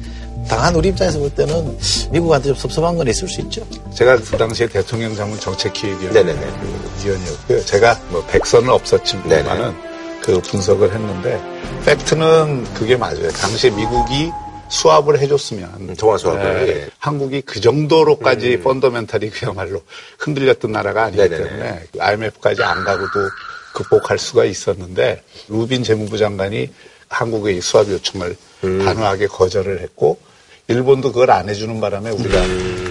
당한 우리 입장에서 볼 때는 미국한테 좀 섭섭한 건 있을 수 있죠. 제가 그 당시에 대통령 장관 정책기획위원회 그 위원이었고요. 제가 뭐 백선은 없었지만은 그 분석을 했는데 팩트는 그게 맞아요. 당시에 미국이 수합을 해줬으면 통화 수합을, 네, 예. 한국이 그 정도로까지 펀더멘탈이 그야말로 흔들렸던 나라가 아니기 네네네. 때문에 IMF까지 안 가고도 극복할 수가 있었는데 루빈 재무부 장관이 한국의 이 수합 요청을 단호하게 거절을 했고 일본도 그걸 안 해주는 바람에 우리가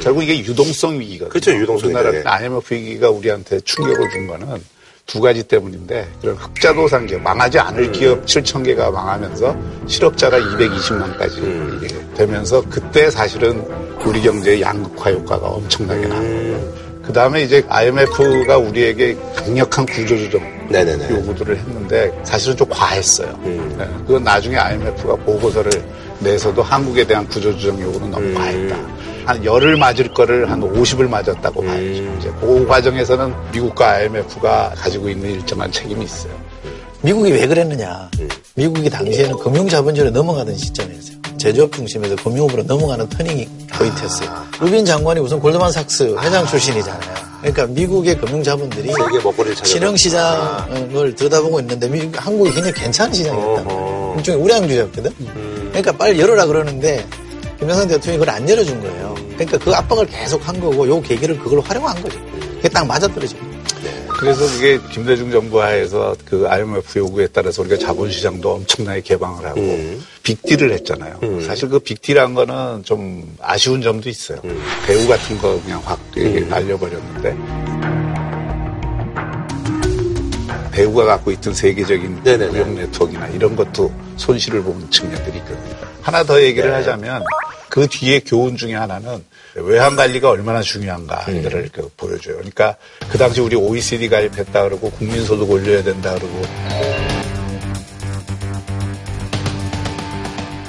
결국 이게 유동성 위기거든요. 그렇죠, 유동성이죠, 우리나라 예. IMF 위기가 우리한테 충격을 준 거는 두 가지 때문인데 그런 흑자도상 기업 망하지 않을 기업 7천 개가 망하면서 실업자가 220만까지 되면서 그때 사실은 우리 경제의 양극화 효과가 엄청나게 나는 거예요. 그 다음에 이제 IMF가 우리에게 강력한 구조조정 요구들을 했는데 사실은 좀 과했어요. 네, 그건 나중에 IMF가 보고서를 내서도 한국에 대한 구조조정 요구는 너무 과했다. 한 열을 맞을 거를 한 50을 맞았다고 봐야죠. 이제 그 과정에서는 미국과 IMF가 가지고 있는 일정한 책임이 있어요. 미국이 왜 그랬느냐. 미국이 당시에는 금융자본주의로 넘어가던 시점이었어요. 제조업 중심에서 금융업으로 넘어가는 터닝 포인트였어요. 루빈 장관이 우선 골드만삭스 회장 출신이잖아요. 그러니까 미국의 금융자본들이. 신흥시장을 들여다보고 있는데 미국, 한국이 굉장히 괜찮은 시장이었단 말이에요. 일종의 우량주의였거든. 그러니까 빨리 열어라 그러는데 김영삼 대통령이 그걸 안 열어준 거예요. 그러니까 그 압박을 계속 한 거고 요 계기를 그걸 활용한 거죠. 그게 딱 맞아떨어진 거예요. 그래서 그게 김대중 정부 하에서 그 IMF 요구에 따라서 우리가 자본시장도 엄청나게 개방을 하고 빅딜을 했잖아요. 사실 그 빅딜한 거는 좀 아쉬운 점도 있어요. 배우 같은 거 그냥 확 이렇게 날려버렸는데 배우가 갖고 있던 세계적인 무역 네트워크나 이런 것도 손실을 본 측면들이 있거든요. 하나 더 얘기를 하자면 그 뒤에 교훈 중에 하나는 외환 관리가 얼마나 중요한가 이거를 그 보여줘요. 그러니까 그 당시 우리 OECD 가입했다 그러고 국민소득 올려야 된다 그러고.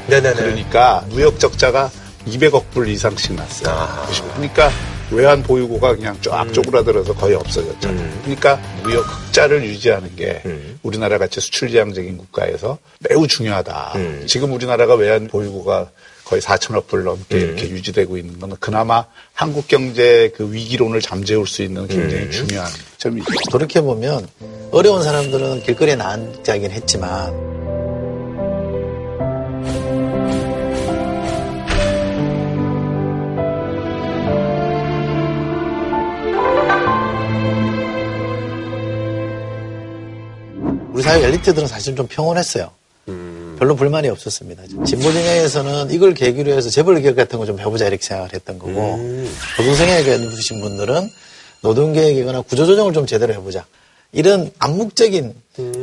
그러니까 무역 적자가 200억 불 이상씩 났어요. 그러니까 외환 보유고가 그냥 쫙 쪼그라들어서 거의 없어졌잖아요. 그러니까 무역 흑자를 유지하는 게 우리나라 같이 수출지향적인 국가에서 매우 중요하다. 지금 우리나라가 외환 보유고가 거의 4천억 불 넘게 이렇게 유지되고 있는 건 그나마 한국 경제 그 위기론을 잠재울 수 있는 굉장히 중요한 점이죠. 돌이켜보면 어려운 사람들은 길거리에 나앉아긴 했지만 우리 사회 엘리트들은 사실 좀 평온했어요. 음. 별로 불만이 없었습니다. 진보 진영에서는 이걸 계기로 해서 재벌 개혁 같은 거 좀 해보자 이렇게 생각을 했던 거고 음. 성향에 누르신 분들은 노동 개혁이거나 구조 조정을 좀 제대로 해보자. 이런 암묵적인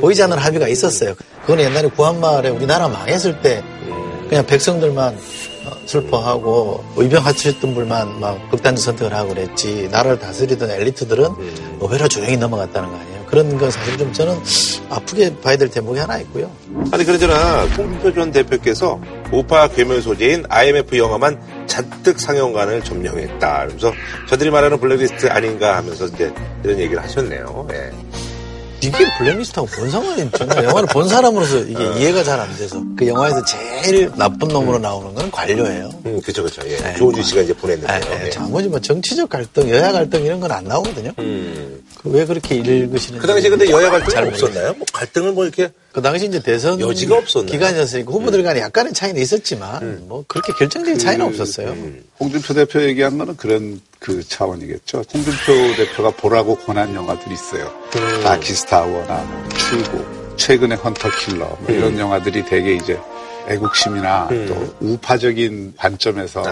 보이지 않는 합의가 있었어요. 그건 옛날에 구한말에 우리나라 망했을 때 그냥 백성들만 어, 슬퍼하고 의병하셨던 분만 막 극단적 선택을 하고 그랬지 나라를 다스리던 엘리트들은 오히려 조용히 넘어갔다는 거 아니에요. 그런 건 사실 좀 저는 아프게 봐야 될 대목이 하나 있고요. 아니 그러잖아 홍준표 전 대표께서 우파 괴물 소재인 IMF 영화만 잔뜩 상영관을 점령했다. 그래서 저들이 말하는 블랙리스트 아닌가 하면서 이제 이런 얘기를 하셨네요. 예. 이게 블랙리스트하고 본 상관이 저는 영화를 본 사람으로서 이게 이해가 잘 안 돼서 그 영화에서 제일 나쁜 놈으로 나오는 건 관료예요. 음, 그쵸, 그쵸. 예. 네, 조우주 씨가 이제 보냈는데요. 네, 예. 나머지 뭐 정치적 갈등, 여야 갈등 이런 건 안 나오거든요. 음. 그 왜 그렇게 읽으시는지. 그 당시에 근데 여야 갈등은 잘 없었나요? 뭐 갈등을 뭐 이렇게 그 당시 이제 대선 여지가 없었나요? 기간이었으니까 후보들 간에 약간의 차이는 있었지만 뭐 그렇게 결정적인 차이는 없었어요. 홍준표 대표 얘기한 거는 그런 그 차원이겠죠. 홍준표 대표가 보라고 권한 영화들이 있어요. 다키스타워나 뭐 출구, 최근에 헌터 킬러 뭐 이런 영화들이 되게 이제 애국심이나 또 우파적인 관점에서.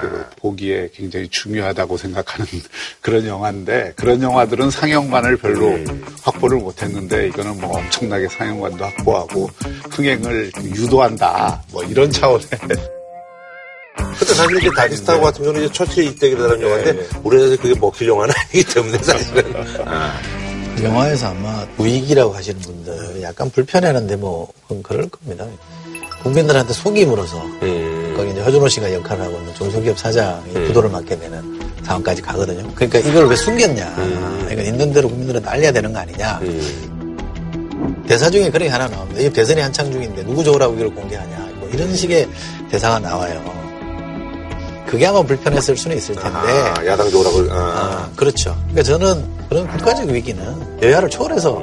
그 보기에 굉장히 중요하다고 생각하는 그런 영화인데 그런 영화들은 상영관을 별로 확보를 못했는데 이거는 뭐 엄청나게 상영관도 확보하고 흥행을 유도한다 뭐 이런 차원의 근데 사실 이제 다키스타고 같은 경우는 이제 처칠이 입대기라는 영화인데 우리나라에서 그게 먹힐 영화는 아니기 때문에 사실은. 아. 영화에서 아마 우익이라고 하시는 분들 약간 불편해하는 대목은 그럴 겁니다. 국민들한테 속임으로써 거기 이제 허준호 씨가 역할을 하고 있는 중소기업 사장이 부도를 맞게 되는 상황까지 가거든요. 그러니까 이걸 왜 숨겼냐. 이건 있는 대로 국민들한테 알려야 되는 거 아니냐. 대사 중에 그런 게 하나 나옵니다. 이 대선이 한창 중인데 누구 좋으라고 이걸 공개하냐. 뭐 이런 식의 대사가 나와요. 그게 아마 불편했을 수는 있을 텐데. 아, 야당 좋으라고. 아. 아, 그렇죠. 그러니까 저는 그런 국가적 위기는 여야를 초월해서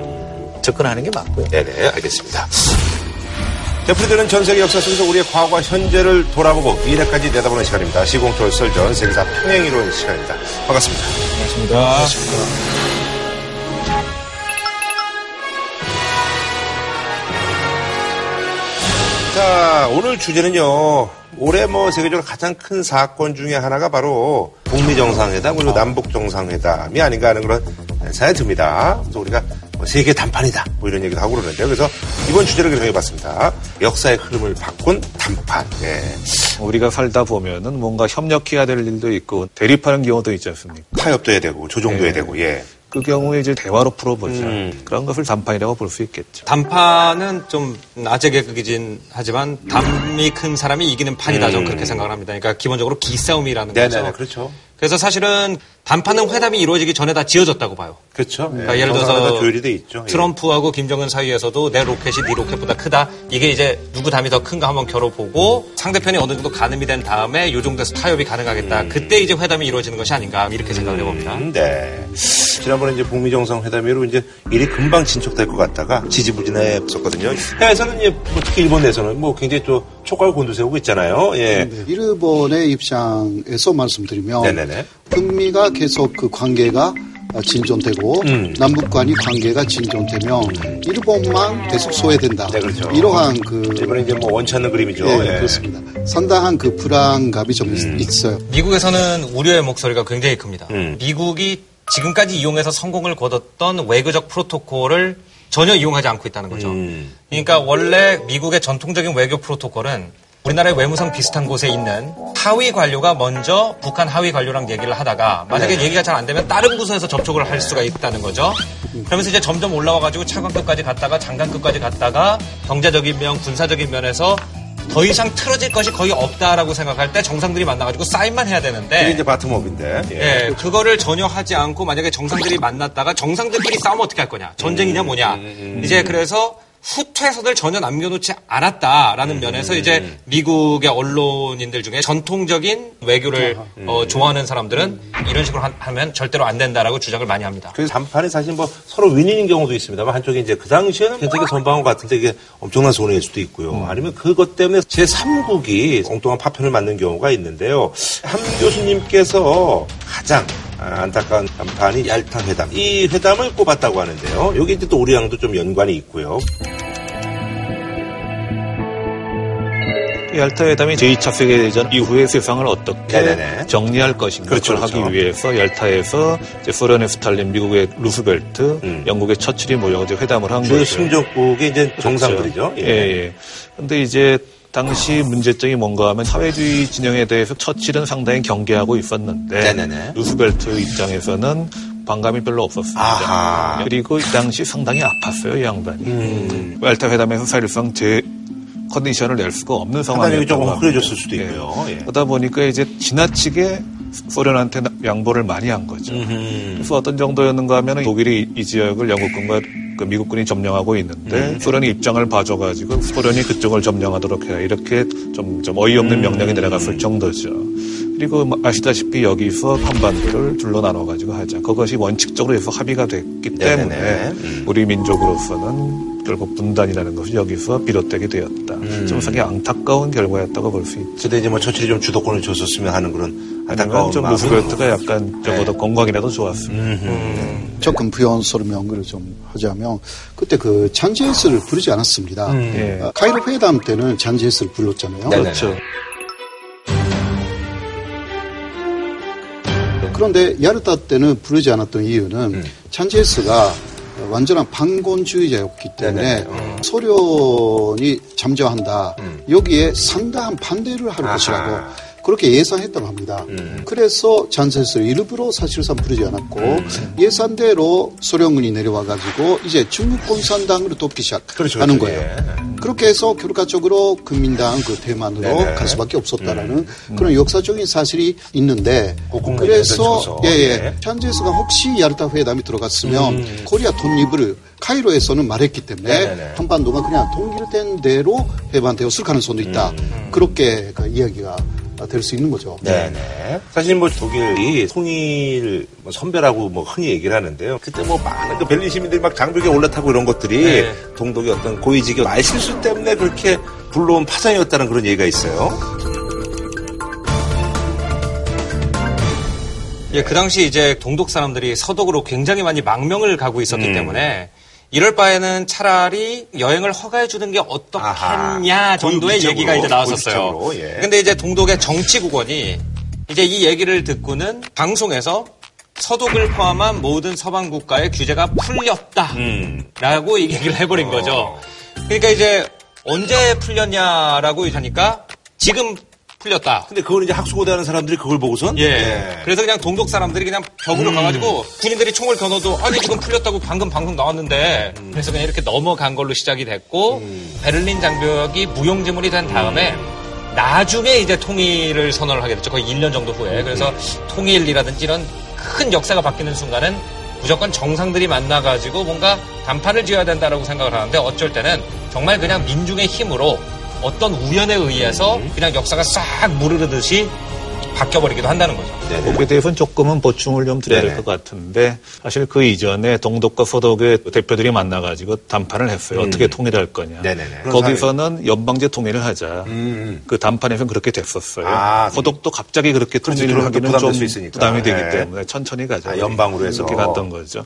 접근하는 게 맞고요. 네네, 알겠습니다. 대표들은 전 세계 역사 속에서 우리의 과거와 현재를 돌아보고 미래까지 내다보는 시간입니다. 시공철 설 전 세계사 평행 이론 시간입니다. 반갑습니다. 반갑습니다. 자, 오늘 주제는요. 올해 뭐 세계적으로 가장 큰 사건 중에 하나가 바로 북미 정상회담 그리고 남북 정상회담이 아닌가 하는 그런 생각이 듭니다. 그래서 우리가 뭐 세계 단판이다 뭐 이런 얘기도 하고 그러는데요. 그래서 이번 주제를 정해봤습니다. 역사의 흐름을 바꾼 단판. 예. 우리가 살다 보면은 뭔가 협력해야 될 일도 있고 대립하는 경우도 있지 않습니까? 타협도 해야 되고 조정도 예. 해야 되고 예. 그 경우에 이제 대화로 풀어보자. 음. 그런 것을 단판이라고 볼 수 있겠죠. 단판은 좀 아재 개그이긴 하지만 담이 큰 사람이 이기는 판이다. 저는 그렇게 생각을 합니다. 그러니까 기본적으로 기싸움이라는 네네, 거죠. 그렇죠. 그래서 사실은 단판은 회담이 이루어지기 전에 다 지어졌다고 봐요. 그렇죠. 그러니까 예를 들어서 있죠. 예. 트럼프하고 김정은 사이에서도 내 로켓이 네 로켓보다 크다. 이게 이제 누구 담이 더 큰가 한번 겨뤄보고 상대편이 어느 정도 가늠이 된 다음에 요 정도에서 타협이 가능하겠다. 그때 이제 회담이 이루어지는 것이 아닌가 이렇게 생각을 해봅니다. 음, 네. 지난번에 이제 북미 정상 회담으로 이제 일이 금방 진척될 것 같다가 지지부진했었거든요. 해외에서는 이제 뭐 특히 일본 내에서는 뭐 굉장히 또 촉각을 곤두세우고 있잖아요. 예. 네, 일본의 입장에서 말씀드리면 네네네. 북미가 계속 그 관계가 진전되고 음. 남북 간이 관계가 진전되면 일본만 계속 소외된다. 이러한 그 이번에 이제 뭐 원치 않는 그림이죠. 예, 예. 그렇습니다. 상당한 그 불안감이 좀 있- 있어요. 미국에서는 우려의 목소리가 굉장히 큽니다. 음. 미국이 지금까지 이용해서 성공을 거뒀던 외교적 프로토콜을 전혀 이용하지 않고 있다는 거죠. 음. 그러니까 원래 미국의 전통적인 외교 프로토콜은 우리나라의 외무성 비슷한 곳에 있는 하위 관료가 먼저 북한 하위 관료랑 얘기를 하다가 만약에 네. 얘기가 잘 안 되면 다른 부서에서 접촉을 할 수가 있다는 거죠. 그러면서 이제 점점 올라와가지고 차관급까지 갔다가 장관급까지 갔다가 경제적인 면, 군사적인 면에서 더 이상 틀어질 것이 거의 없다라고 생각할 때 정상들이 만나가지고 사인만 해야 되는데 그게 이제 바텀업인데. 예, 그거를 전혀 하지 않고 만약에 정상들이 만났다가 정상들끼리 싸우면 어떻게 할 거냐? 전쟁이냐 뭐냐? 이제 그래서 후퇴선을 전혀 남겨놓지 않았다라는 면에서 이제 미국의 언론인들 중에 전통적인 외교를 어, 좋아하는 사람들은 이런 식으로 하- 하면 절대로 안 된다라고 주장을 많이 합니다. 그래서 단판이 사실 뭐 서로 윈윈인 경우도 있습니다만 한쪽이 이제 그 당시에는 굉장히 선방한 것 같은데 이게 엄청난 손해일 수도 있고요. 아니면 그것 때문에 제3국이 엉뚱한 파편을 맞는 경우가 있는데요. 함 교수님께서 가장 아, 안타까운 담판이 얄타 회담. 이 회담을 꼽았다고 하는데요. 여기 이제 또 우리랑도 좀 연관이 있고요. 얄타 회담이 제2차 세계대전 이후의 세상을 어떻게 네네네. 정리할 것인가 그렇죠, 그렇죠. 하기 위해서 얄타에서 이제 소련의 스탈린, 미국의 루스벨트, 영국의 처칠이 모여서 회담을 한 거죠. 승전국의 이제 정상들이죠. 예, 예. 근데 이제 당시 문제점이 뭔가 하면 사회주의 진영에 대해서 처칠은 상당히 경계하고 있었는데 네네네. 루스벨트 입장에서는 반감이 별로 없었습니다. 아하. 그리고 이 당시 상당히 아팠어요, 이 양반이. 음. 얄타 회담에서 사실상 제 컨디션을 낼 수가 없는 상황이었다고 조금. 흐려졌을 수도 예. 있고요. 예. 그러다 보니까 이제 지나치게 소련한테 양보를 많이 한 거죠. 그래서 어떤 정도였는가 하면 독일이 이- 이 지역을 영국군과 그 미국군이 점령하고 있는데 음. 소련이 입장을 봐줘가지고 소련이 그쪽을 점령하도록 해야 이렇게 좀, 좀 어이없는 음. 명령이 내려갔을 정도죠. 그리고 뭐 아시다시피 여기서 한반도를 둘로 나눠가지고 하자. 그것이 원칙적으로 해서 합의가 됐기. 때문에 음. 우리 민족으로서는 결국 분단이라는 것이 여기서 비롯되게 되었다. 음. 좀 상당히 안타까운 결과였다고 볼 수 있죠. 그때 이제 뭐 처칠이 좀 주도권을 줬었으면 하는 그런 안타까운 좀 루스벨트가 약간 적어도 건강이라도 좋았습니다. 조금 부연 설명을 좀 하자면 그때 그 잔지에스를 부르지 않았습니다. 음. 예. 어, 카이로 회담 때는 잔지에스를 불렀잖아요. 그렇죠. 그런데 야르타 때는 부르지 않았던 이유는 음. 잔지에스가 완전한 반곤주의자였기 때문에 네네. 어. 소련이 잠저한다. 음. 여기에 상당한 반대를 할 것이라고 그렇게 예상했다고 합니다. 음. 그래서 잔세스를 일부러 사실상 부르지 않았고 음. 예산대로 소련군이 내려와 가지고 이제 중국 공산당으로 돕기 시작하는 그렇죠, 그렇죠. 거예요. 예. 그렇게 해서 결과적으로 국민당 그 대만으로 네네. 음. 갈 수밖에 없었다라는 그런 역사적인 사실이 있는데 그래서. 예예 예. 찬제스가 혹시 야르타 회담이 들어갔으면 음. 코리아 독립을 카이로에서는 말했기 때문에 네네네. 한반도가 그냥 통일된 대로 해방되었을 가능성도 있다. 음. 그렇게 그 이야기가 될 수 있는 거죠. 네네. 사실 뭐 독일이 통일 뭐 선배라고 뭐 흔히 얘기를 하는데요. 그때 뭐 많은 그 벨린 시민들이 막 장벽에 올라타고 이런 것들이 네. 동독의 어떤 고위직의 말실수 때문에 그렇게 불러온 파장이었다는 그런 얘기가 있어요. 예, 그 당시 이제 동독 사람들이 서독으로 굉장히 많이 망명을 가고 있었기 음. 때문에 이럴 바에는 차라리 여행을 허가해 주는 게 어떻겠냐 정도의 고유기적으로, 얘기가 이제 나왔었어요. 예. 근데 이제 동독의 정치국원이 이제 이 얘기를 듣고는 방송에서 서독을 포함한 모든 서방 국가의 규제가 풀렸다라고 음. 이 얘기를 해버린 어. 거죠. 그러니까 이제 언제 풀렸냐라고 하니까 지금 풀렸다. 근데 그걸 이제 학수고대하는 사람들이 그걸 보고선 예. 그래서 그냥 동독 사람들이 그냥 벽으로 음. 가가지고 군인들이 총을 겨눠도 아니 지금 풀렸다고 방금 방송 나왔는데 음. 그래서 그냥 이렇게 넘어간 걸로 시작이 됐고 베를린 장벽이 무용지물이 된 다음에 음. 나중에 이제 통일을 선언을 하게 됐죠. 거의 1년 정도 후에. 그래서 음. 통일이라든지 이런 큰 역사가 바뀌는 순간은 무조건 정상들이 만나가지고 뭔가 단판을 지어야 된다라고 생각을 하는데 어쩔 때는 정말 그냥 민중의 힘으로 어떤 우연에 의해서 음. 그냥 역사가 싹 무르르듯이 바뀌어버리기도 한다는 거죠. 거기에 대해서는 조금은 보충을 좀 드려야 될 네네. 것 같은데 사실 그 이전에 동독과 서독의 대표들이 만나가지고 담판을 했어요. 음. 어떻게 통일할 거냐. 네네네. 거기서는 연방제 통일을 하자. 그 담판에서는 그렇게 됐었어요. 아, 서독도 갑자기 그렇게 통일을 하기는 좀. 부담이 되기 네. 때문에 천천히 가자. 아, 연방으로 해서. 그렇게 갔던 거죠.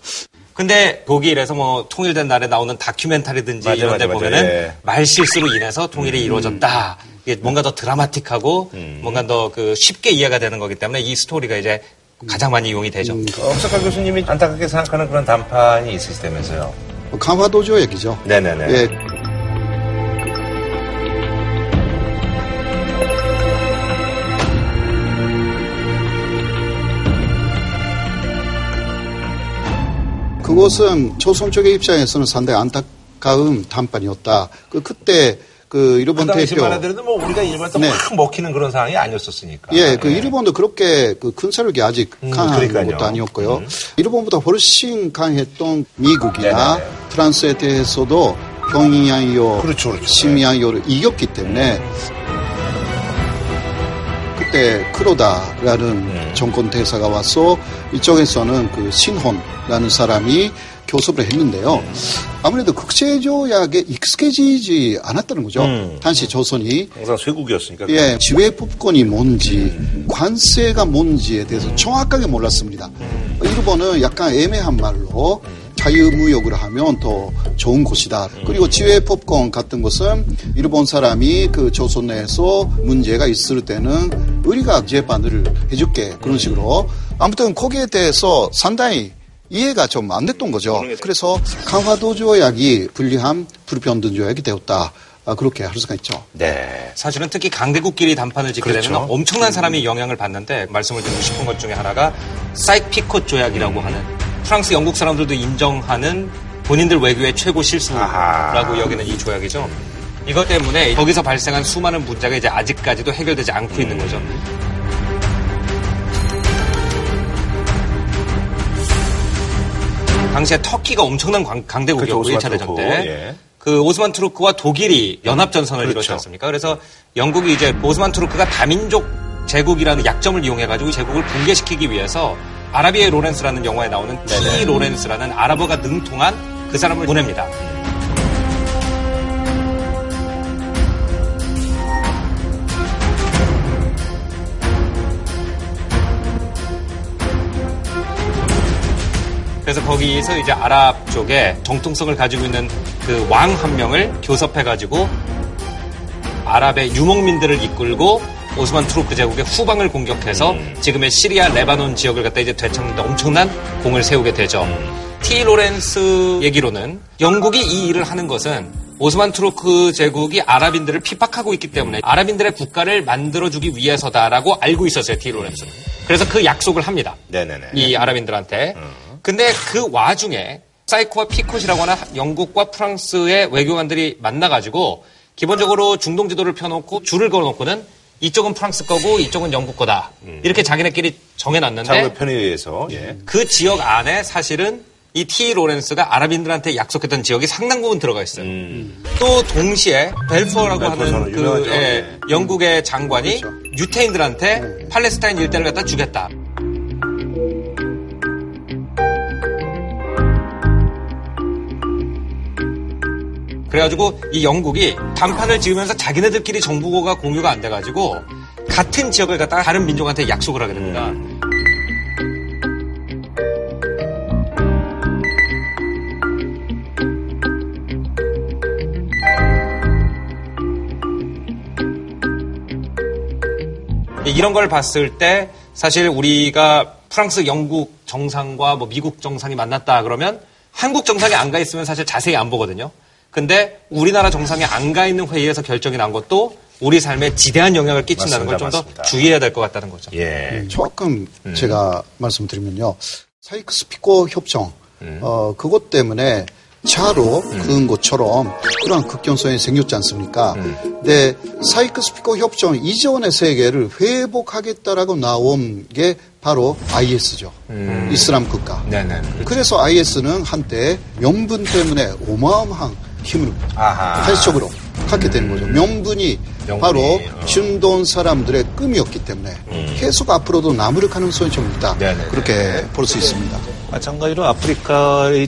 근데 독일에서 뭐 통일된 날에 나오는 다큐멘터리든지 맞아, 이런 데 맞아. 보면은 예. 말 실수로 인해서 통일이 이루어졌다. 이게 뭔가 더 드라마틱하고 음. 뭔가 더 그 쉽게 이해가 되는 거기 때문에 이 스토리가 이제 가장 많이 이용이 되죠. 어, 석하 교수님이 안타깝게 생각하는 그런 단판이 있으시다면서요. 강화도조 얘기죠. 네네네. 예, 그것은 조선 쪽의 입장에서는 상당히 안타까운 단판이었다. 그 그때 그그 일본 당시만 대표 하더라도 뭐 우리가 일본에서 네. 확 먹히는 그런 상황이 아니었었으니까. 예, 그 일본도 그렇게 그 큰 세력이 아직 음, 강한 그러니까요. 것도 아니었고요. 일본보다 훨씬 강했던 미국이나 네네네. 프랑스에 대해서도 평양요, 그렇죠, 그렇죠. 심양요를 이겼기 때문에 그 때 크로다라는 음. 정권 대사가 와서 이쪽에서는 그 신혼라는 사람이 교섭을 했는데요. 아무래도 국제조약에 익숙해지지 않았다는 거죠. 음. 당시 조선이 항상 쇠국이었으니까. 예, 지배법권이 뭔지, 관세가 뭔지에 대해서 정확하게 몰랐습니다. 일본은 약간 애매한 말로 자유무역을 하면 더 좋은 곳이다. 그리고 지배법권 같은 것은 일본 사람이 그 조선 내에서 문제가 있을 때는 우리가 재반을 해줄게. 그런 식으로. 아무튼 거기에 대해서 상당히 이해가 좀 안 됐던 거죠. 그래서 강화도 조약이 불리한 불평등 조약이 되었다. 아, 그렇게 할 수가 있죠. 네. 사실은 특히 강대국끼리 단판을 짓게 그렇죠. 되면 엄청난 사람이 영향을 받는데 말씀을 드리고 싶은 것 중에 하나가 사이피콧 조약이라고 하는 프랑스 영국 사람들도 인정하는 본인들 외교의 최고 실수라고 여기는 이 조약이죠. 이것 때문에 거기서 발생한 수많은 문제가 이제 아직까지도 해결되지 않고 있는 거죠. 당시에 터키가 엄청난 광- 강대국이었고 그렇죠, 1차 대전 때. 예. 그 오스만 투르크와 독일이 연합 전선을 그렇죠. 이뤘지 않습니까? 그래서 영국이 이제 오스만 투르크가 다민족 제국이라는 약점을 이용해 가지고 제국을 붕괴시키기 위해서 아라비의 로렌스라는 영화에 나오는 티 로렌스라는 아랍어가 능통한 그 사람을 보냅니다. 그래서 거기서 이제 아랍 쪽에 정통성을 가지고 있는 그 왕 한 명을 교섭해가지고 아랍의 유목민들을 이끌고 오스만 투르크 제국의 후방을 공격해서 지금의 시리아, 레바논 지역을 갖다 이제 되찾는데 엄청난 공을 세우게 되죠. 티 로렌스 얘기로는 영국이 이 일을 하는 것은 오스만 투르크 제국이 아랍인들을 핍박하고 있기 때문에 아랍인들의 국가를 만들어주기 위해서다라고 알고 있었어요, 티 로렌스는. 그래서 그 약속을 합니다. 네네네. 이 아랍인들한테. 근데 그 와중에 사이코와 피콧이라고 하는 영국과 프랑스의 외교관들이 만나가지고 기본적으로 중동 지도를 펴놓고 줄을 걸어놓고는 이쪽은 프랑스 거고 이쪽은 영국 거다. 이렇게 자기네끼리 정해놨는데 자국의 편에 의해서. 예. 그 지역 안에 사실은 이 티 로렌스가 아랍인들한테 약속했던 지역이 상당 부분 들어가 있어요. 또 동시에 벨포어라고 벨포어 하는 그. 예, 네. 영국의 장관이 유태인들한테 팔레스타인 일대를 갖다 주겠다. 그래가지고 이 영국이 단판을 지으면서 자기네들끼리 정부가 공유가 안 돼가지고 같은 지역을 갖다가 다른 민족한테 약속을 하게 됩니다. 이런 걸 봤을 때 사실 우리가 프랑스, 영국 정상과 뭐 미국 정상이 만났다 그러면 한국 정상이 안 가 있으면 사실 자세히 안 보거든요. 근데 우리나라 정상이 안가 있는 회의에서 결정이 난 것도 우리 삶에 지대한 영향을 끼친다는 걸 좀 더. 주의해야 될 것 같다는 거죠. 예. 조금 제가 말씀드리면요. 사이크스피코 협정, 어, 그것 때문에 차로 그은 것처럼 그런 극경선이 생겼지 않습니까? 근데 사이크스피코 협정 이전의 세계를 회복하겠다라고 나온 게 바로 IS죠. 이슬람 국가. 네네. 그래서 IS는 한때 명분 때문에 어마어마한 아하. 사실적으로 갖게 되는 거죠. 명분이, 명분이, 바로 어. 중동 사람들의 꿈이었기 때문에 계속 앞으로도 남을 가능성이 좀 있다. 네네네. 그렇게 볼 수 있습니다. 마찬가지로 아프리카의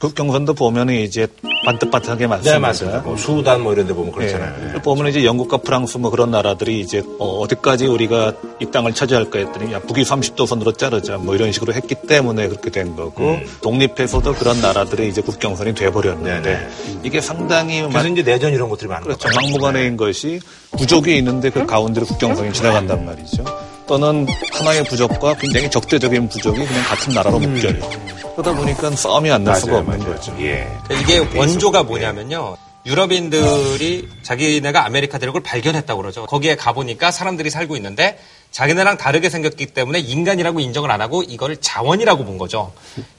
국경선도 보면은 이제 반듯반듯하게 많습니다. 네, 맞습니다. 뭐 수단 뭐 이런 데 보면 그렇잖아요. 예. 보면 이제 영국과 프랑스 뭐 그런 나라들이 이제 어, 디까지 우리가 이 땅을 차지할까 했더니 야, 북위 30도 선으로 자르자 뭐 이런 식으로 했기 때문에 그렇게 된 거고 음. 독립해서도 그런 나라들이 이제 국경선이 돼버렸는데 이게 상당히 그래서 이제 내전 이런 것들이 많은 그렇죠. 거죠. 막무가내인 것이 부족이 있는데 그 가운데로 국경선이 지나간단 말이죠. 또는 하나의 부족과 굉장히 적대적인 부족이 그냥 같은 나라로 묶여요. 그러다 보니까 싸움이 안 날 수가 없는 맞아요. 거죠. 예. 이게 원조가 뭐냐면요. 유럽인들이 자기네가 아메리카 대륙을 발견했다고 그러죠. 거기에 가보니까 사람들이 살고 있는데 자기네랑 다르게 생겼기 때문에 인간이라고 인정을 안 하고 이걸 자원이라고 본 거죠.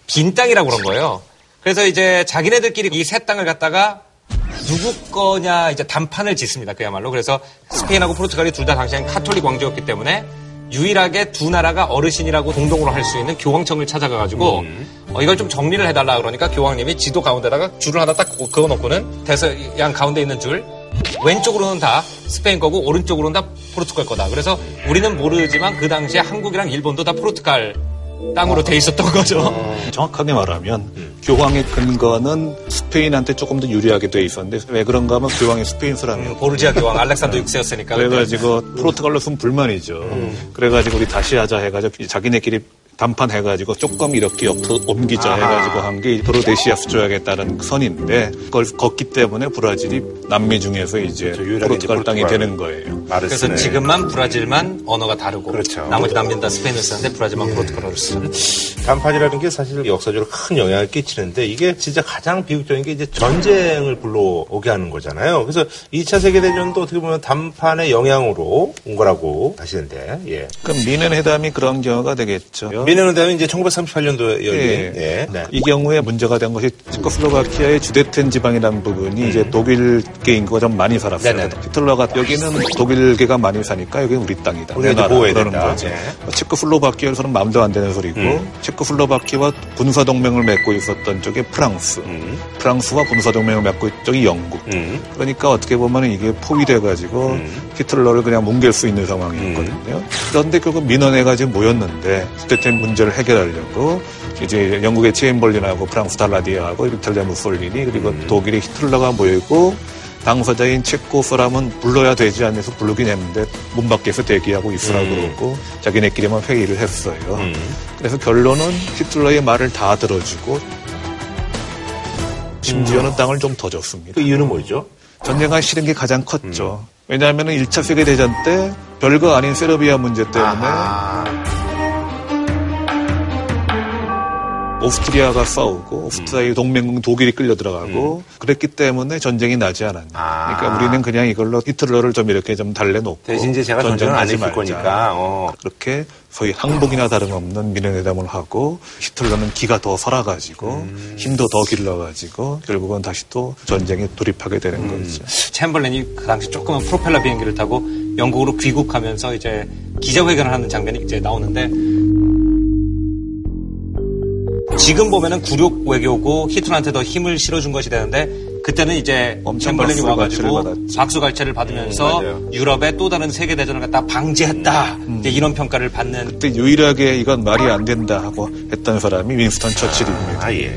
빈 땅이라고 그런 거예요. 그래서 이제 자기네들끼리 이 새 땅을 갖다가 누구 거냐 이제 담판을 짓습니다. 그야말로. 그래서 스페인하고 포르투갈이 둘 다 당시엔 카톨릭 왕조였기 때문에 유일하게 두 나라가 어르신이라고 공동으로 할 수 있는 교황청을 찾아가가지고 어, 이걸 좀 정리를 해달라 그러니까 교황님이 지도 가운데다가 줄을 하나 딱 그어놓고는 대서양 가운데 있는 줄 왼쪽으로는 다 스페인 거고 오른쪽으로는 다 포르투갈 거다. 그래서 우리는 모르지만 그 당시에 한국이랑 일본도 다 포르투갈 땅으로 돼 있었던 거죠. 정확하게 말하면 교황의 근거는 스페인한테 조금 더 유리하게 돼 있었는데 왜 그런가 하면 교황이 스페인 사람이에요. 보르지아 교황 알렉산더 6세였으니까. 그래가지고 포르투갈로서는 불만이죠. 그래가지고 우리 다시 하자 해가지고 자기네끼리 담판해가지고 조금 이렇게 옆으로 옮기자 아하. 해가지고 한 게 토르데시야스 조약에 따른 선인데 그걸 그었기 때문에 브라질이 남미 중에서 이제 포르투갈 땅이 되는 거예요. 그래서 지금만 브라질만 언어가 다르고 그렇죠. 나머지 남미는 다 스페인을 쓰는데 브라질만 예. 포르투갈어를 쓰는. 담판이라는 게 사실 역사적으로 큰 영향을 끼치는데 이게 진짜 가장 비극적인 게 이제 전쟁을 불러오게 하는 거잖아요. 그래서 2차 세계대전도 어떻게 보면 단판의 영향으로 온 거라고 하시는데, 예. 그럼 미넨 회담이 그런 경우가 되겠죠. 미네는 회담이 이제 1938년도에 열린, 예. 예. 네. 이 경우에 문제가 된 것이 체코슬로바키아의 주데텐 지방이라는 부분이 이제 독일계 인구가 좀 많이 살았어요. 음. 네네. 히틀러가 여기는 독일계가 많이 사니까 여기는 우리 땅이다. 나라 보호해야 그러는 된다. 거죠. 네. 체코슬로바키아에서는 마음도 안 되는 소리고 음. 체코슬로바키아와 군사 동맹을 맺고 있었던 쪽이 프랑스, 음. 프랑스와 군사 동맹을 맺고 있던 쪽이 영국. 그러니까 어떻게 보면 이게 포위돼가지고 음. 히틀러를 그냥 뭉갤 수 있는 상황이었거든요. 그런데 결국 민원회가 지금 모였는데 주데텐 문제를 해결하려고 이제 영국의 체인벌린하고 프랑스 달라디아하고 이탈리아 무솔리니 그리고 음. 독일의 히틀러가 모이고 당사자인 체코 사람은 불러야 되지 않아서 부르긴 했는데 문 밖에서 대기하고 있으라고 음. 그러고 자기네끼리만 회의를 했어요. 그래서 결론은 히틀러의 말을 다 들어주고 심지어는 땅을 좀 더 줬습니다. 그 이유는 뭐죠? 전쟁과 싫은 게 가장 컸죠. 왜냐하면 1차 세계대전 때 별거 아닌 세르비아 문제 때문에 오스트리아가 싸우고 오스트리아의 동맹국 독일이 끌려 들어가고 그랬기 때문에 전쟁이 나지 않았냐. 그러니까 우리는 그냥 이걸로 히틀러를 좀 이렇게 좀 달래놓고 대신 이제 제가 전쟁을 안 했을. 거니까, 어. 그렇게 소위 항복이나 다름없는 민행회담을 하고 히틀러는 기가 더 살아가지고 힘도 더 길러가지고 결국은 다시 또 전쟁에 돌입하게 되는 거죠. 챔벌렌이 그 당시 조그만 프로펠러 비행기를 타고 영국으로 귀국하면서 이제 기자회견을 하는 장면이 이제 나오는데 지금 보면은 굴욕 외교고 히틀러한테 더 힘을 실어준 것이 되는데 그때는 이제 챔벌렌이 박수 와가지고. 박수 갈채를 받으면서 음. 유럽의 또 다른 세계 대전을 갖다 방지했다 이제 이런 평가를 받는 그때 유일하게 이건 말이 안 된다 하고 했던 사람이 윈스턴 처칠입니다. 아, 예.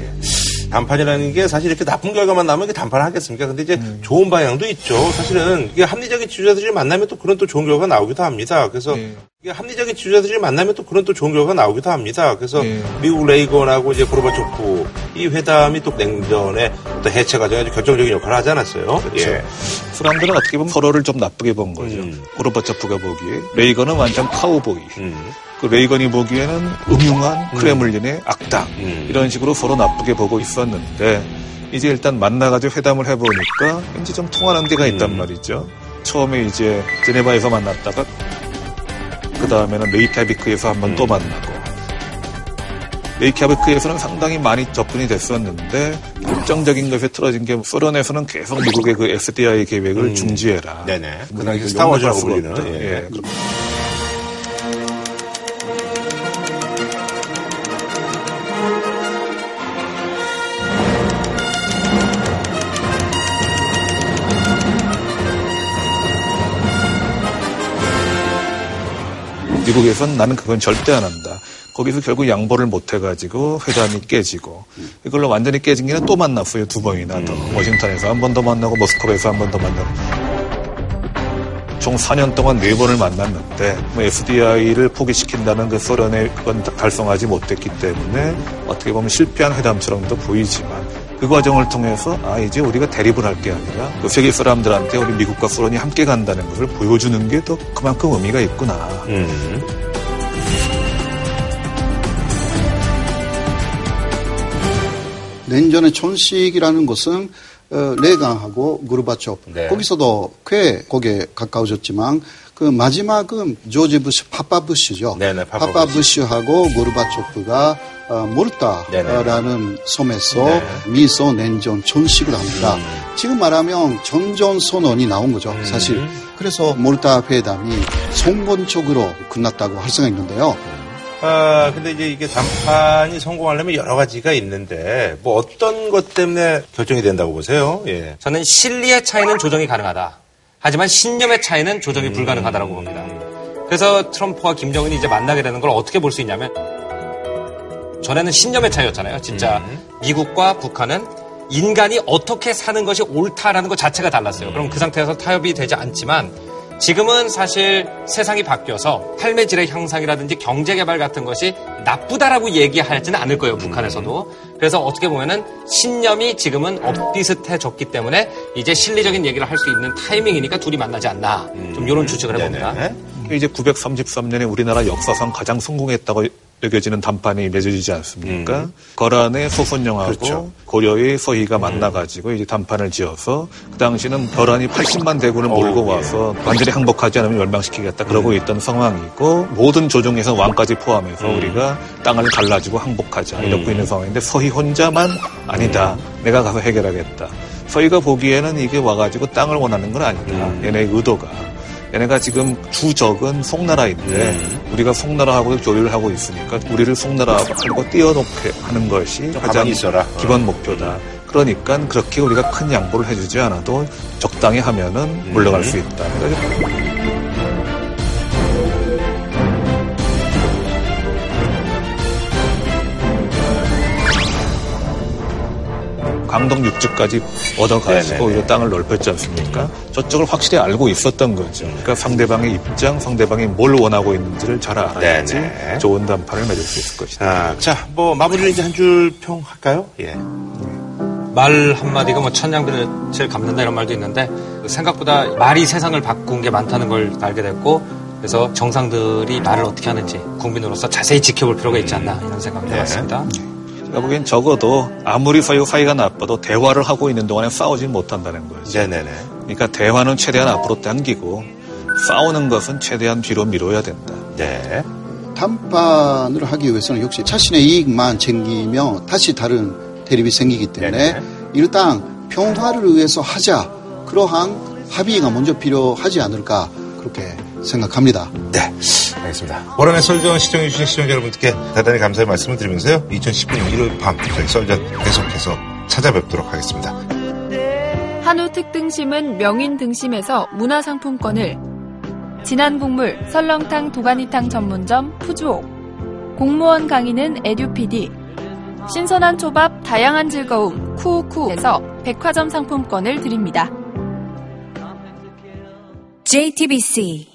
단판이라는 게 사실 이렇게 나쁜 결과만 나면 이게 단판을 하겠습니까? 근데 이제 음. 좋은 방향도 있죠. 사실은 이게 합리적인 지주자들이 만나면 또 그런 또 좋은 결과가 나오기도 합니다. 그래서 네. 이게 합리적인 지주자들이 만나면 또 그런 또 좋은 결과가 나오기도 합니다. 그래서 네. 미국 레이건하고 이제 고르바초프 이 회담이 또 냉전의 또 해체 과정에 아주 결정적인 역할을 하지 않았어요. 그렇죠. 예. 사람들은 어떻게 보면 서로를 좀 나쁘게 본 거죠. 음. 고르바초프가 보기에 레이건은 완전 카우보이. 그 레이건이 보기에는 음흉한 크레물린의 악당 이런 식으로 서로 나쁘게 보고 있었는데 이제 일단 만나가지고 회담을 해보니까 왠지 좀 통하는 데가 있단 말이죠. 처음에 이제 제네바에서 만났다가 그 다음에는 레이캬비크에서 한번또 만나고 레이캬비크에서는 상당히 많이 접근이 됐었는데 결정적인 것에 틀어진 게 소련에서는 계속 미국의 그 SDI 계획을 중지해라. 네네. 그뭐 당시 이거 스타워즈라고 불리는. 예. 예. 미국에선 나는 그건 절대 안 한다. 거기서 결국 양보를 못 해가지고 회담이 깨지고 이걸로 완전히 깨진 게는 또 만났어요 두 번이나 더. 워싱턴에서 한 번 더 만나고 모스크바에서 한 번 더 만나고. 총 4년 동안 네 번을 만났는데 뭐 FDI를 포기시킨다는 그 소련의 그건 달성하지 못했기 때문에 어떻게 보면 실패한 회담처럼도 보이지만 그 과정을 통해서 아 이제 우리가 대립을 할 게 아니라 그 세계 사람들한테 우리 미국과 소련이 함께 간다는 것을 보여주는 게또 그만큼 의미가 있구나. 냉전의 천식이라는 것은 어, 레간하고 구르바초프 네. 거기서도 꽤 거기에 가까워졌지만 그 마지막은 조지 부시 파파 부시죠. 네네, 파파 파파 부시 하고 구르바초프가 어, 몰타라는 섬에서 네. 미소 냉전 천식을 합니다. 음. 지금 말하면 전전 선언이 나온 거죠, 사실. 그래서 몰타 회담이 성공적으로 끝났다고 할 수가 있는데요. 아, 근데 이제 이게 단판이 성공하려면 여러 가지가 있는데, 뭐 어떤 것 때문에 결정이 된다고 보세요? 예. 저는 실리의 차이는 조정이 가능하다. 하지만 신념의 차이는 조정이 불가능하다라고 봅니다. 그래서 트럼프와 김정은이 이제 만나게 되는 걸 어떻게 볼 수 있냐면 전에는 신념의 차이였잖아요. 진짜 미국과 북한은 인간이 어떻게 사는 것이 옳다라는 것 자체가 달랐어요. 그럼 그 상태에서 타협이 되지 않지만 지금은 사실 세상이 바뀌어서 삶의 질의 향상이라든지 경제 개발 같은 것이 나쁘다라고 얘기하지는 않을 거예요, 북한에서도. 그래서 어떻게 보면은 신념이 지금은 엇비슷해졌기 때문에 이제 실리적인 얘기를 할 수 있는 타이밍이니까 둘이 만나지 않나. 좀 이런 추측을 해봅니다. 이제 933년에 우리나라 역사상 가장 성공했다고 여겨지는 담판이 맺어지지 않습니까? 거란의 소선영하고 고려의 서희가 만나가지고 이제 담판을 지어서 그 당시는 벼란이 80만 대군을 몰고 와서 완전히 항복하지 않으면 멸망시키겠다 그러고 있던 상황이고 모든 조정에서 왕까지 포함해서 우리가 땅을 갈라지고 항복하자 이러고 있는 상황인데 서희 혼자만 아니다. 내가 가서 해결하겠다. 서희가 보기에는 이게 와가지고 땅을 원하는 건 아니다. 얘네의 의도가. 얘네가 지금 주적은 송나라인데 우리가 송나라하고 교류를 하고 있으니까 우리를 송나라하고 띄워놓게 하는 것이 가장. 기본 목표다. 그러니까 그렇게 우리가 큰 양보를 해주지 않아도 적당히 하면은 물러갈 수 있다. 강동 육지까지 얻어가지고 이 땅을 넓혔지 않습니까? 저쪽을 확실히 알고 있었던 거죠. 그러니까 상대방의 입장, 상대방이 뭘 원하고 있는지를 잘 알아야지 네네. 좋은 단판을 맺을 수 있을 것이다. 아, 자, 뭐 마무리를 이제 한 줄 평 할까요? 예. 말 한마디가 뭐 천냥빚을 갚는다 이런 말도 있는데 생각보다 말이 세상을 바꾼 게 많다는 걸 알게 됐고 그래서 정상들이 말을 어떻게 하는지 국민으로서 자세히 지켜볼 필요가 있지 않나 이런 생각을 해봤습니다. 제가 보기엔 적어도 아무리 서로 사이가 나빠도 대화를 하고 있는 동안에 싸우지 못한다는 거죠. 네네네. 그러니까 대화는 최대한 앞으로 당기고 싸우는 것은 최대한 뒤로 미뤄야 된다. 네. 담판을 하기 위해서는 역시 자신의 이익만 챙기며 다시 다른 대립이 생기기 때문에 일단 평화를 위해서 하자. 그러한 합의가 먼저 필요하지 않을까 그렇게 생각합니다. 네. 알겠습니다. 월안의 썰전 시청해주신 시청자 여러분들께 대단히 감사의 말씀을 드리면서요. 2019년 일요일 밤 저희 썰전 계속해서 찾아뵙도록 하겠습니다. 한우 특등심은 명인 등심에서 문화상품권을 진한 국물 설렁탕 도가니탕 전문점 푸주옥 공무원 강의는 에듀피디 신선한 초밥 다양한 즐거움 쿠우쿠에서 백화점 상품권을 드립니다. JTBC